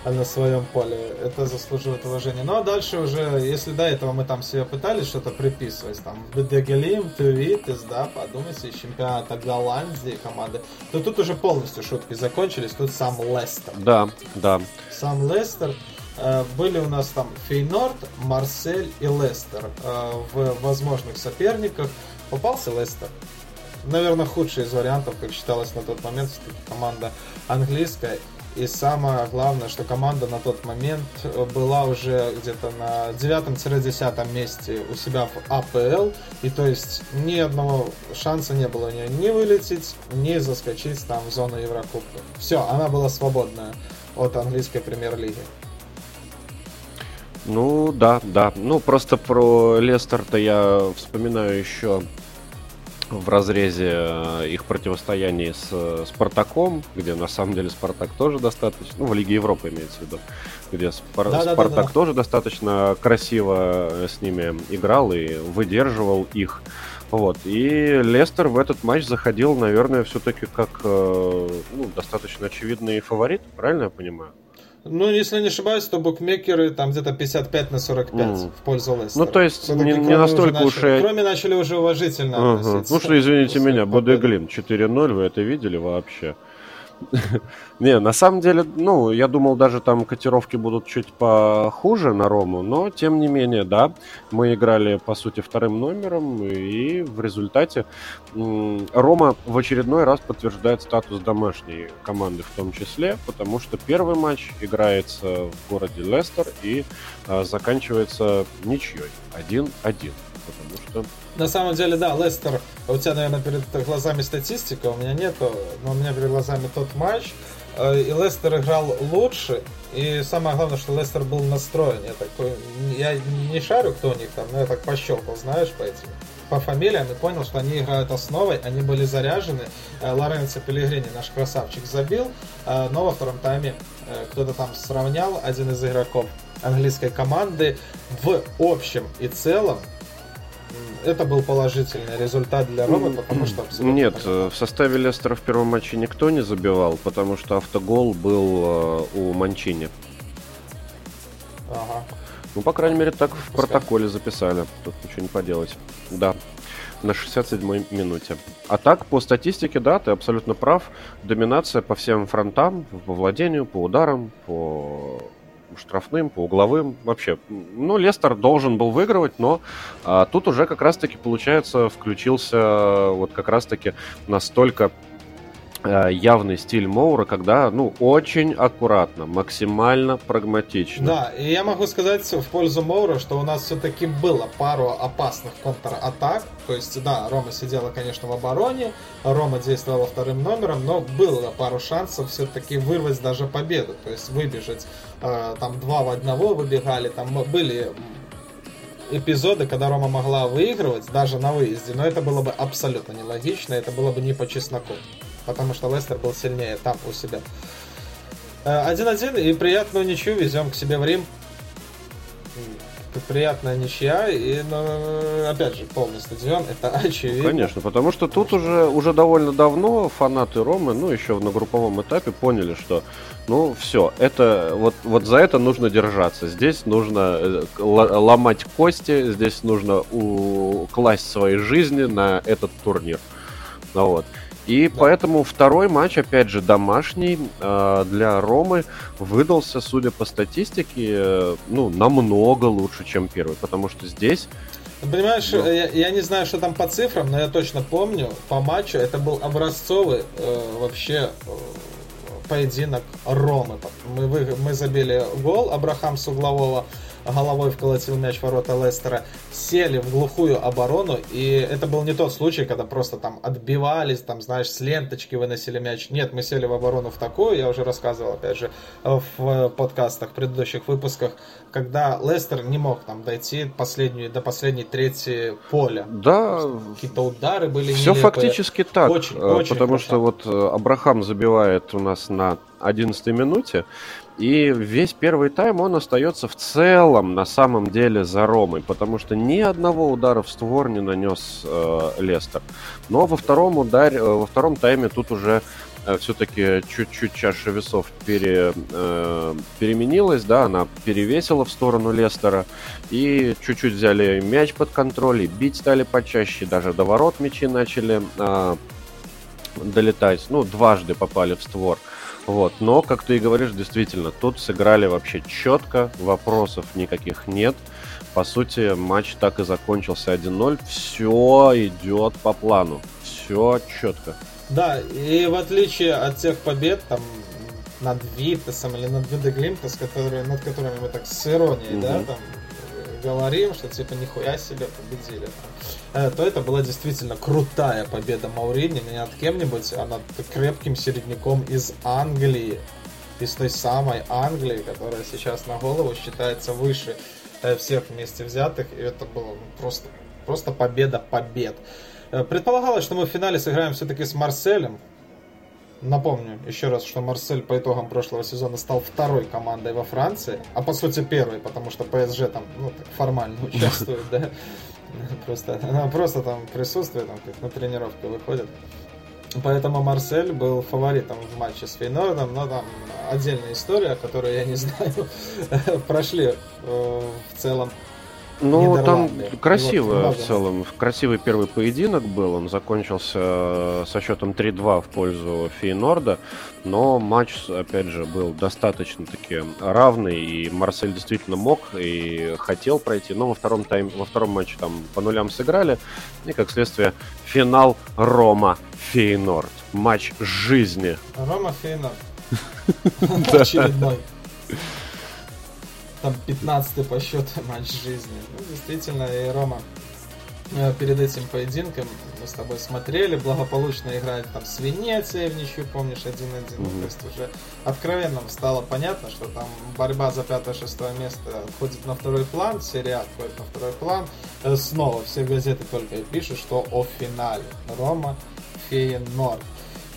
на своем поле. Это заслуживает уважения. Ну а дальше уже, если до этого мы там себе пытались что-то приписывать, там, Бедегелим, Тувитес, да, подумайте, из чемпионата Голландии команды, то тут уже полностью шутки закончились, тут сам Лестер. Да, да. Сам Лестер. Э, были у нас там Фейнорд, Марсель и Лестер э, в возможных соперниках. Попался Лестер. Наверное, худший из вариантов, как считалось на тот момент, команда английская. И самое главное, что команда на тот момент была уже где-то на 9-10 месте у себя в АПЛ. И то есть ни одного шанса не было у нее ни вылететь, ни заскочить там в зону Еврокубка. Все, она была свободная от английской премьер-лиги. Ну да, да. Ну просто про Лестер-то я вспоминаю еще в разрезе э, их противостояний с э, Спартаком, где на самом деле Спартак тоже достаточно, ну, в Лиге Европы имеется в виду, где Спар... да, Спартак да, да, тоже достаточно красиво э, с ними играл и выдерживал их. Вот. И Лестер в этот матч заходил, наверное, все-таки как ну, достаточно очевидный фаворит, правильно я понимаю? Ну, если не ошибаюсь, то букмекеры там где-то 55 на 45 mm. в пользу Лестера. Ну, то есть не, не настолько уж... Начали, кроме начали уже уважительно uh-huh. относиться. Ну, что, извините меня, Бодеглин 4-0, вы это видели вообще? Не, на самом деле, ну, я думал, даже там котировки будут чуть похуже на Рому, но тем не менее, да, мы играли, по сути, вторым номером, и в результате Рома в очередной раз подтверждает статус домашней команды в том числе, потому что первый матч играется в городе Лестер и а, заканчивается ничьей. 1-1, потому что на самом деле, да, Лестер, у тебя, наверное, перед глазами статистика, у меня нету, но у меня перед глазами тот матч, э, и Лестер играл лучше, и самое главное, что Лестер был настроен. Я, такой, я не шарю, кто у них там, но я так пощелкал, знаешь, по этим по фамилиям и понял, что они играют основой, они были заряжены. Э, Лоренцо Пелегрини, наш красавчик, забил, э, но во втором тайме кто-то там сравнял, один из игроков английской команды. В общем и целом это был положительный результат для Ромы, потому что абсолютно... Нет, понятно. в составе Лестера в первом матче никто не забивал, потому что автогол был э, у Манчини. Ага. Ну, по крайней мере, так в протоколе записали. Тут ничего не поделать. Да. На 67-й минуте. А так, по статистике, да, ты абсолютно прав. Доминация по всем фронтам, по владению, по ударам, по штрафным, по угловым. Вообще, ну, Лестер должен был выигрывать, но а, тут уже как раз-таки, получается, включился вот как раз-таки настолько явный стиль Моура, когда, ну, очень аккуратно, максимально прагматично. Да, и я могу сказать в пользу Моура, что у нас все-таки было пару опасных контратак. То есть, да, Рома сидела, конечно, в обороне, Рома действовала вторым номером, но было пару шансов все-таки вырвать даже победу. То есть выбежать, э, там, два в одного выбегали, там были эпизоды, когда Рома могла выигрывать даже на выезде, но это было бы абсолютно нелогично, это было бы не по чесноку потому что Лестер был сильнее там у себя. 1-1 э, и приятную ничью везем к себе в Рим. Приятная ничья, и, ну, опять же, полный стадион, это очевидно. Конечно, потому что тут уже, уже довольно давно фанаты Ромы, ну, еще на групповом этапе поняли, что, ну, все, это, вот, вот за это нужно держаться. Здесь нужно э, ломать кости, здесь нужно у, класть свои жизни на этот турнир. Ну, вот. И да. поэтому второй матч, опять же, домашний э, для Ромы выдался, судя по статистике, э, ну, намного лучше, чем первый, потому что здесь... Понимаешь, ну. я, я не знаю, что там по цифрам, но я точно помню, по матчу это был образцовый э, вообще э, поединок Ромы. Мы, вы, мы забили гол Абрахам с углового, головой вколотил мяч в ворота Лестера, сели в глухую оборону, и это был не тот случай, когда просто там отбивались, там, знаешь, с ленточки выносили мяч. Нет, мы сели в оборону в такую, я уже рассказывал, опять же, в подкастах, в предыдущих выпусках, когда Лестер не мог там дойти последнюю, до последней трети поля. Да. Какие-то удары были Все нелепые. фактически так, очень, э, очень потому хорошо. что вот э, Абрахам забивает у нас на 11 минуте, И весь первый тайм он остается в целом на самом деле за Ромой, потому что ни одного удара в створ не нанес э, Лестер. Но во втором ударе, э, во втором тайме тут уже э, все-таки чуть-чуть чаша весов пере, э, переменилась, да, она перевесила в сторону Лестера, и чуть-чуть взяли мяч под контроль, и бить стали почаще, даже до ворот мячи начали э, долетать, ну, дважды попали в створ. Вот. Но, как ты и говоришь, действительно, тут сыграли вообще четко, вопросов никаких нет. По сути, матч так и закончился 1-0. Все идет по плану. Все четко. Да, и в отличие от тех побед, там, над Витасом или над Видеглимтас, которые, над которыми мы так с иронией, угу. да, там, говорим, что типа нихуя себе победили, э, то это была действительно крутая победа Маурини. Не над кем-нибудь, а над крепким середняком из Англии, из той самой Англии, которая сейчас на голову считается выше э, всех вместе взятых, и это было просто, просто победа побед. Э, предполагалось, что мы в финале сыграем все-таки с Марселем, Напомню еще раз, что Марсель по итогам прошлого сезона стал второй командой во Франции, а по сути первой, потому что ПСЖ там ну, так формально участвует, да. Просто, она просто там присутствует, там как на тренировке выходит. Поэтому Марсель был фаворитом в матче с Фейнордом, но там отдельная история, которую я не знаю, прошли э, в целом ну, там красиво вот, в целом. Красивый первый поединок был. Он закончился э, со счетом 3-2 в пользу Фейнорда. Но матч, опять же, был достаточно таки равный. И Марсель действительно мог и хотел пройти. Но во втором, тайм, во втором матче там по нулям сыграли. И, как следствие, финал Рома Фейнорд. Матч жизни. Рома Фейнорд. Очередной там 15 по счету матч жизни. Ну, действительно, и Рома э, перед этим поединком мы с тобой смотрели, благополучно играет там с Венецией в ничью, помнишь, 1-1. Mm-hmm. То есть уже откровенно стало понятно, что там борьба за 5-6 место отходит на второй план, серия отходит на второй план. Э, снова все газеты только и пишут, что о финале. Рома Фейенорд.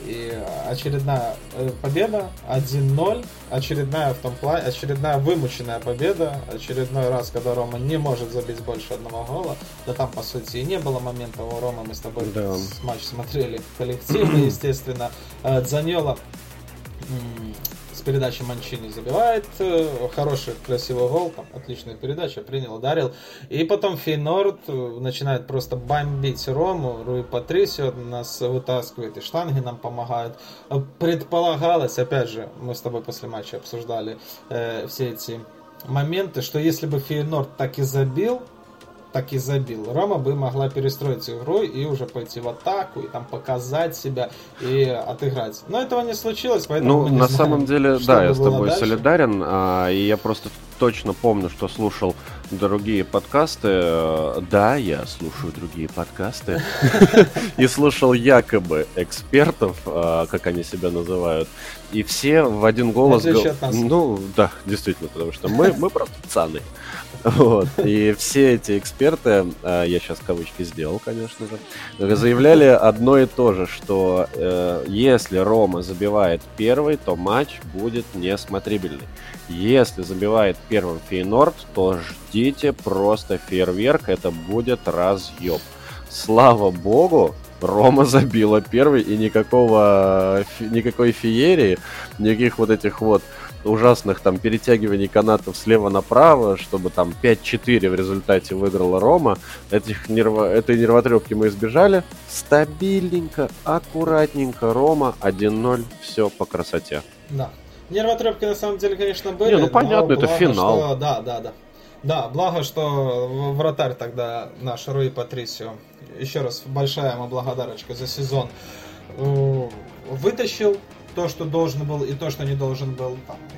И очередная э, победа 1-0, очередная в том плане, очередная вымученная победа, очередной раз, когда Рома не может забить больше одного гола. Да там, по сути, и не было момента у Рома, мы с тобой да. матч смотрели коллективно, естественно. Э, Дзаньола передачи Манчини забивает. Э, хороший, красивый гол, там, отличная передача, принял, ударил. И потом Фейнорд э, начинает просто бомбить Рому. Руи Патрисио нас вытаскивает, и штанги нам помогают. Предполагалось, опять же, мы с тобой после матча обсуждали э, все эти моменты, что если бы Фейнорд так и забил, так и забил. Рома бы могла перестроить игру и уже пойти в атаку, и там показать себя, и отыграть. Но этого не случилось, поэтому Ну, на знаем, самом деле, да, я с тобой дальше. солидарен, а, и я просто точно помню, что слушал другие подкасты. Да, я слушаю другие подкасты. И слушал якобы экспертов, а, как они себя называют. И все в один голос... Ну, да, действительно, потому что мы, мы просто пацаны. Вот. И все эти эксперты, а, я сейчас кавычки сделал, конечно же, заявляли одно и то же, что э, если Рома забивает первый, то матч будет несмотрибельный. Если забивает первым Фейнорд, то ждите просто фейерверк, это будет разъеб. Слава богу, Рома забила первый, и никакого, никакой феерии, никаких вот этих вот ужасных там перетягиваний канатов слева направо, чтобы там 5-4 в результате выиграла Рома. Этих нерво... Этой нервотрепки мы избежали. Стабильненько, аккуратненько. Рома 1-0. Все по красоте. Да. Нервотрепки на самом деле, конечно, были. Не, ну понятно, это финал. Что... Да, да, да. Да, благо, что вратарь тогда наш Руи Патрисио, еще раз большая ему благодарочка за сезон, вытащил то, что должен был, и то, что не должен был.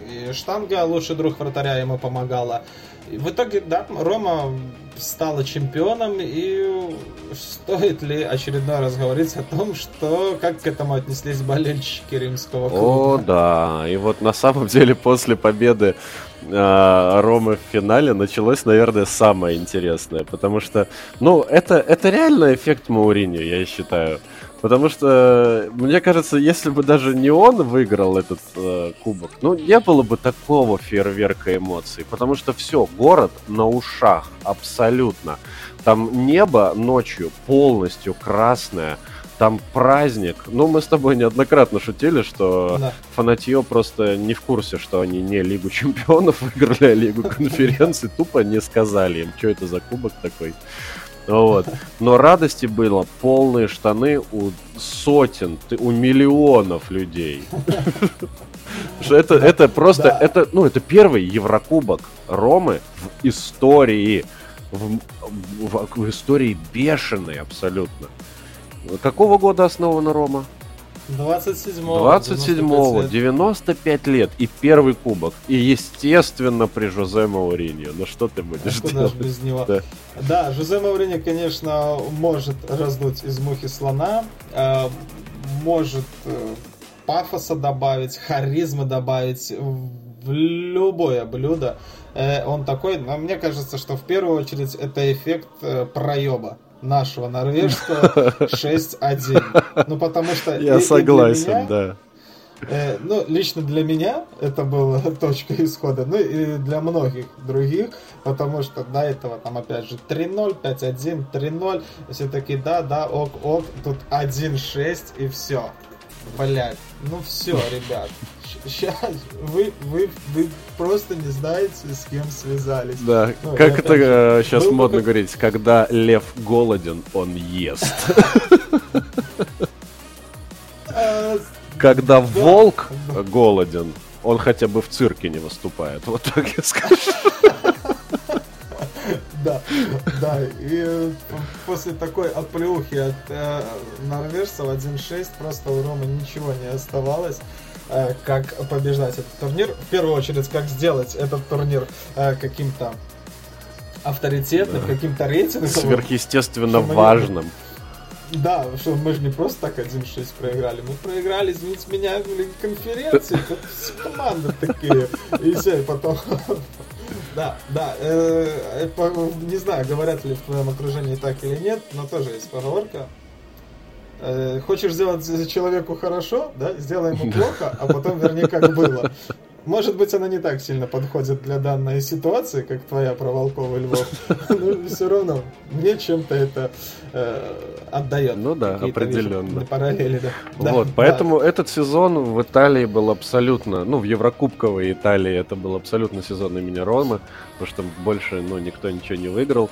И штанга, лучший друг вратаря, ему помогала. В итоге, да, Рома стала чемпионом, и стоит ли очередной раз говорить о том, что как к этому отнеслись болельщики римского клуба? О, да, и вот на самом деле после победы э, Ромы в финале началось, наверное, самое интересное, потому что, ну, это, это реально эффект Мауриньо, я считаю. Потому что, мне кажется, если бы даже не он выиграл этот э, кубок, ну, не было бы такого фейерверка эмоций. Потому что все, город на ушах, абсолютно. Там небо ночью полностью красное, там праздник. Ну, мы с тобой неоднократно шутили, что да. фанатье просто не в курсе, что они не Лигу Чемпионов выиграли, а Лигу Конференции. Тупо не сказали им, что это за кубок такой. Вот. Но радости было полные штаны у сотен, у миллионов людей. Это, это просто, это, ну, это первый Еврокубок Ромы в истории. В, в, в истории бешеной абсолютно. Какого года основана Рома? 27-го. 27-го, 95 лет и первый кубок. И, естественно, при Жозе Мауриньо. Ну что ты будешь а делать? без него? Да. да, Жозе Мауриньо, конечно, может раздуть из мухи слона, э, может э, пафоса добавить, харизмы добавить в любое блюдо. Э, он такой, но мне кажется, что в первую очередь это эффект проеба нашего норвежского 6-1. Ну, потому что... Я согласен, меня, да. Э, ну, лично для меня это была точка исхода, ну и для многих других, потому что до этого там опять же 3-0, 5-1, 3-0, все таки да, да, ок, ок, тут 1-6 и все. Блять, ну все, ребят, сейчас вы, вы, вы просто не знаете, с кем связались. Да, ну, как это же, сейчас модно как... говорить, когда лев голоден, он ест. Когда волк голоден, он хотя бы в цирке не выступает. Вот так я скажу. Да, да, и после такой оплеухи от э, норвежцев 1-6 просто у Ромы ничего не оставалось. Э, как побеждать этот турнир. В первую очередь, как сделать этот турнир э, каким-то авторитетным, да. каким-то рейтингом. Сверхъестественно важным. Да, что мы же не просто так 1-6 проиграли. Мы проиграли, извините меня, в конференции. Тут команды такие. И все, и потом... Да, да. Э, не знаю, говорят ли в твоем окружении так или нет, но тоже есть поговорка. Э, хочешь сделать человеку хорошо, да, сделай ему плохо, а потом верни как было. Может быть, она не так сильно подходит для данной ситуации, как твоя про Волкова и Львов. Но все равно мне чем-то это э, отдает. Ну да, определенно. Параллели, да. Вот, да, поэтому да. этот сезон в Италии был абсолютно, ну, в Еврокубковой Италии это был абсолютно сезон имени Ромы, потому что больше, ну, никто ничего не выиграл.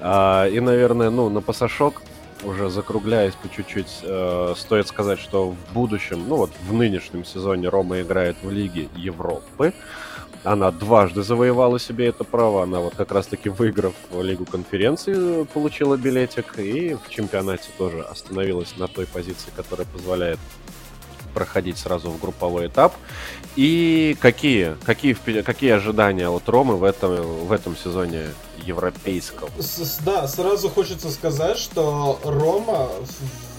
А, и, наверное, ну, на пасашок уже закругляясь по чуть-чуть, э, стоит сказать, что в будущем, ну вот в нынешнем сезоне Рома играет в Лиге Европы. Она дважды завоевала себе это право. Она вот как раз-таки выиграв Лигу конференции, получила билетик. И в чемпионате тоже остановилась на той позиции, которая позволяет проходить сразу в групповой этап. И какие, какие, какие ожидания от Ромы в этом, в этом сезоне европейского? С, да, сразу хочется сказать, что Рома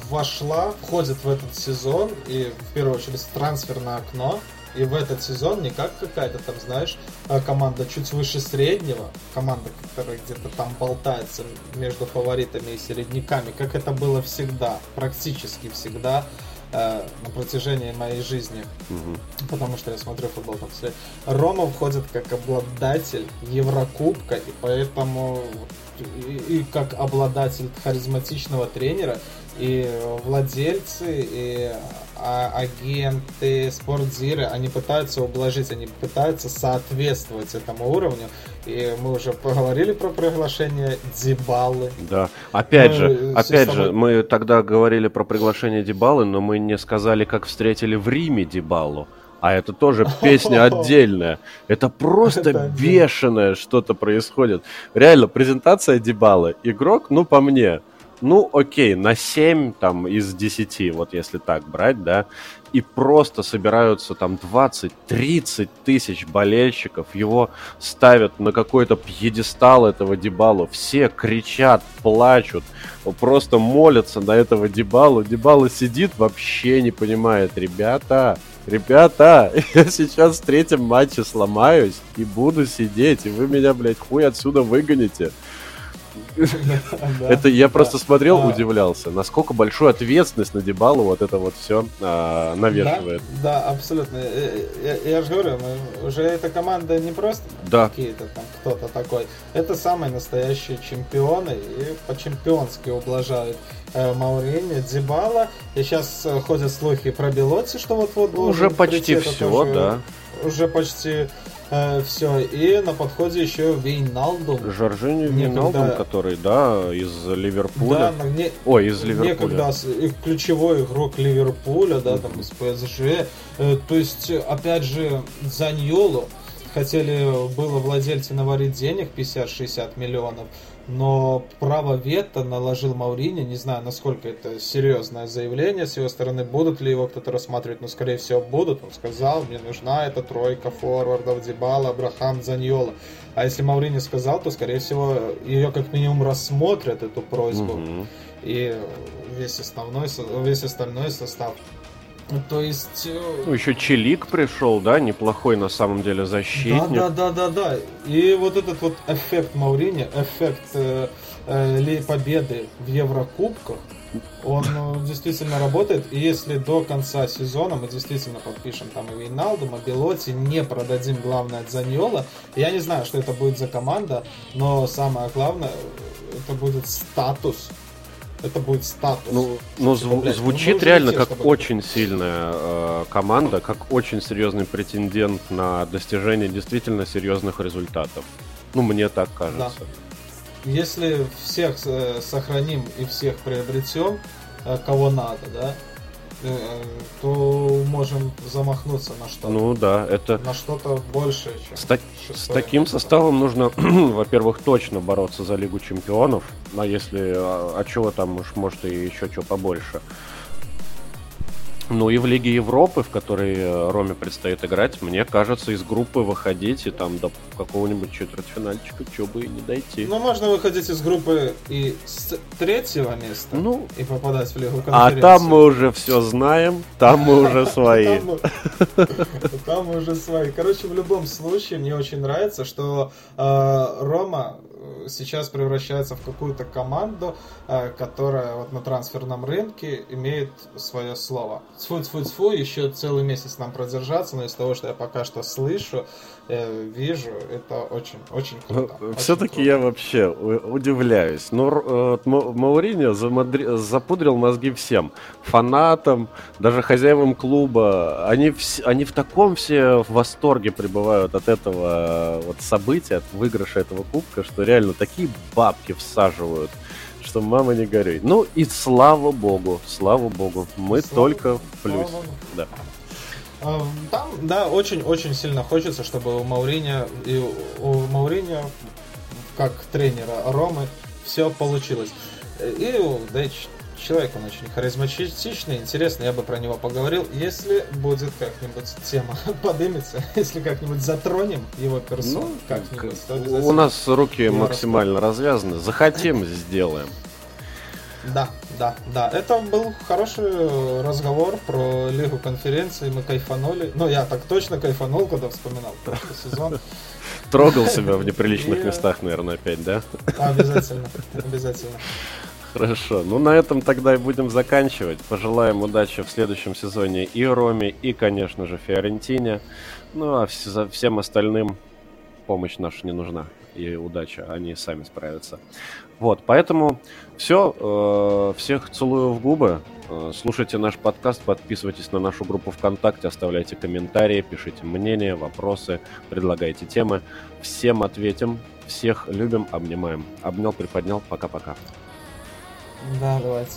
вошла, входит в этот сезон и в первую очередь трансферное окно. И в этот сезон не как какая-то там, знаешь, а, команда чуть выше среднего, команда, которая где-то там болтается между фаворитами и середняками, как это было всегда, практически всегда э, на протяжении моей жизни, угу. потому что я смотрю футбол там след. Рома входит как обладатель Еврокубка, и поэтому и, и как обладатель харизматичного тренера, и владельцы, и а, агенты, спортзиры, они пытаются ублажить, они пытаются соответствовать этому уровню. И мы уже поговорили про приглашение Дебалы. Да, опять мы же, опять же, мы тогда говорили про приглашение Дебалы, но мы не сказали, как встретили в Риме Дебалу. А это тоже песня отдельная. Это просто это бешеное что-то происходит. Реально, презентация Дебалы. Игрок, ну, по мне, ну, окей, на 7 там из 10, вот если так брать, да, и просто собираются там 20-30 тысяч болельщиков, его ставят на какой-то пьедестал этого Дебалу, все кричат, плачут, просто молятся на этого Дебалу, Дебала сидит, вообще не понимает, ребята, ребята, я сейчас в третьем матче сломаюсь и буду сидеть, и вы меня, блядь, хуй отсюда выгоните. Это я просто смотрел, а. удивлялся, насколько большую ответственность на Дебалу вот это вот все а, навешивает. Да, абсолютно. Я же говорю, уже эта команда не просто какие-то там кто-то такой. Это самые настоящие чемпионы и по-чемпионски ублажают э, Мауриньо, Дебала. И сейчас э, ходят слухи про Белотти, что вот-вот Уже почти все, да. Уже почти э, все. И на подходе еще Вейналдум. Жоржиню Вейналдум, который, да, из Ливерпуля. Да, не... Ой, из Ливерпуля. Некогда ключевой игрок Ливерпуля, да, там из ПСЖ. Э, то есть, опять же, Заньолу хотели было владельцы наварить денег 50-60 миллионов но право вето наложил Маурини, не знаю, насколько это серьезное заявление с его стороны, будут ли его кто-то рассматривать, но скорее всего будут, он сказал, мне нужна эта тройка форвардов, Дебала, Абрахам, Заньола. А если Маурини сказал, то, скорее всего, ее как минимум рассмотрят, эту просьбу, угу. и весь, основной, весь остальной состав ну, то есть... Э, ну, еще Челик пришел, да, неплохой на самом деле защитник. Да, да, да, да, да. И вот этот вот эффект Маурини, эффект э, э, победы в Еврокубках, он э, действительно работает. И если до конца сезона мы действительно подпишем там и Вейналду, и Белоти, не продадим главное от Заньола, я не знаю, что это будет за команда, но самое главное, это будет статус это будет статус. Ну, ну зву- блядь, звучит ну, реально как чтобы... очень сильная э, команда, как очень серьезный претендент на достижение действительно серьезных результатов. Ну, мне так кажется. Да. Если всех э, сохраним и всех приобретем, э, кого надо, да, то можем замахнуться на что-то. Ну да, это... На что-то большее, чем С, та... с таким составом нужно, во-первых, точно бороться за Лигу Чемпионов, а если... А, а чего там уж, может, и еще что побольше. Ну и в Лиге Европы, в которой э, Роме предстоит играть, мне кажется, из группы выходить и там до какого-нибудь четвертьфинальчика, что бы и не дойти. Ну, можно выходить из группы и с третьего места ну, и попадать в Лигу. А там мы уже все знаем, там мы уже свои. Там мы уже свои. Короче, в любом случае, мне очень нравится, что э, Рома сейчас превращается в какую-то команду, э, которая вот на трансферном рынке имеет свое слово. Тьфу-тьфу-тьфу, еще целый месяц нам продержаться, но из того, что я пока что слышу, э, вижу, это очень-очень круто. Ну, Все-таки я вообще удивляюсь. Ну, э, Мауриньо запудрил мозги всем. Фанатам, даже хозяевам клуба. Они, в, они в таком все в восторге пребывают от этого вот события, от выигрыша этого кубка, что реально такие бабки всаживают что мама не горюй. Ну и слава богу, слава богу, мы слава, только в плюс. Да. Там, да, очень-очень сильно хочется, чтобы у Мауриньо и у Мауриньо, как тренера Ромы, все получилось. И, да, человек он очень харизматичный, интересный, я бы про него поговорил. Если будет как-нибудь тема подымется, если как-нибудь затронем его персону, ну, как-нибудь, У нас руки максимально развязаны. Захотим, сделаем. Да, да, да. Это был хороший разговор про Лигу конференции. Мы кайфанули. Ну, я так точно кайфанул, когда вспоминал прошлый сезон. Трогал себя в неприличных местах, наверное, опять, да? Обязательно, обязательно. Хорошо. Ну, на этом тогда и будем заканчивать. Пожелаем удачи в следующем сезоне и Роме, и, конечно же, Фиорентине. Ну, а всем остальным помощь наша не нужна. И удача, они сами справятся. Вот, поэтому все. Э, всех целую в губы. Э, слушайте наш подкаст, подписывайтесь на нашу группу ВКонтакте, оставляйте комментарии, пишите мнения, вопросы, предлагайте темы. Всем ответим. Всех любим, обнимаем. Обнял, приподнял. Пока-пока. Да, давайте.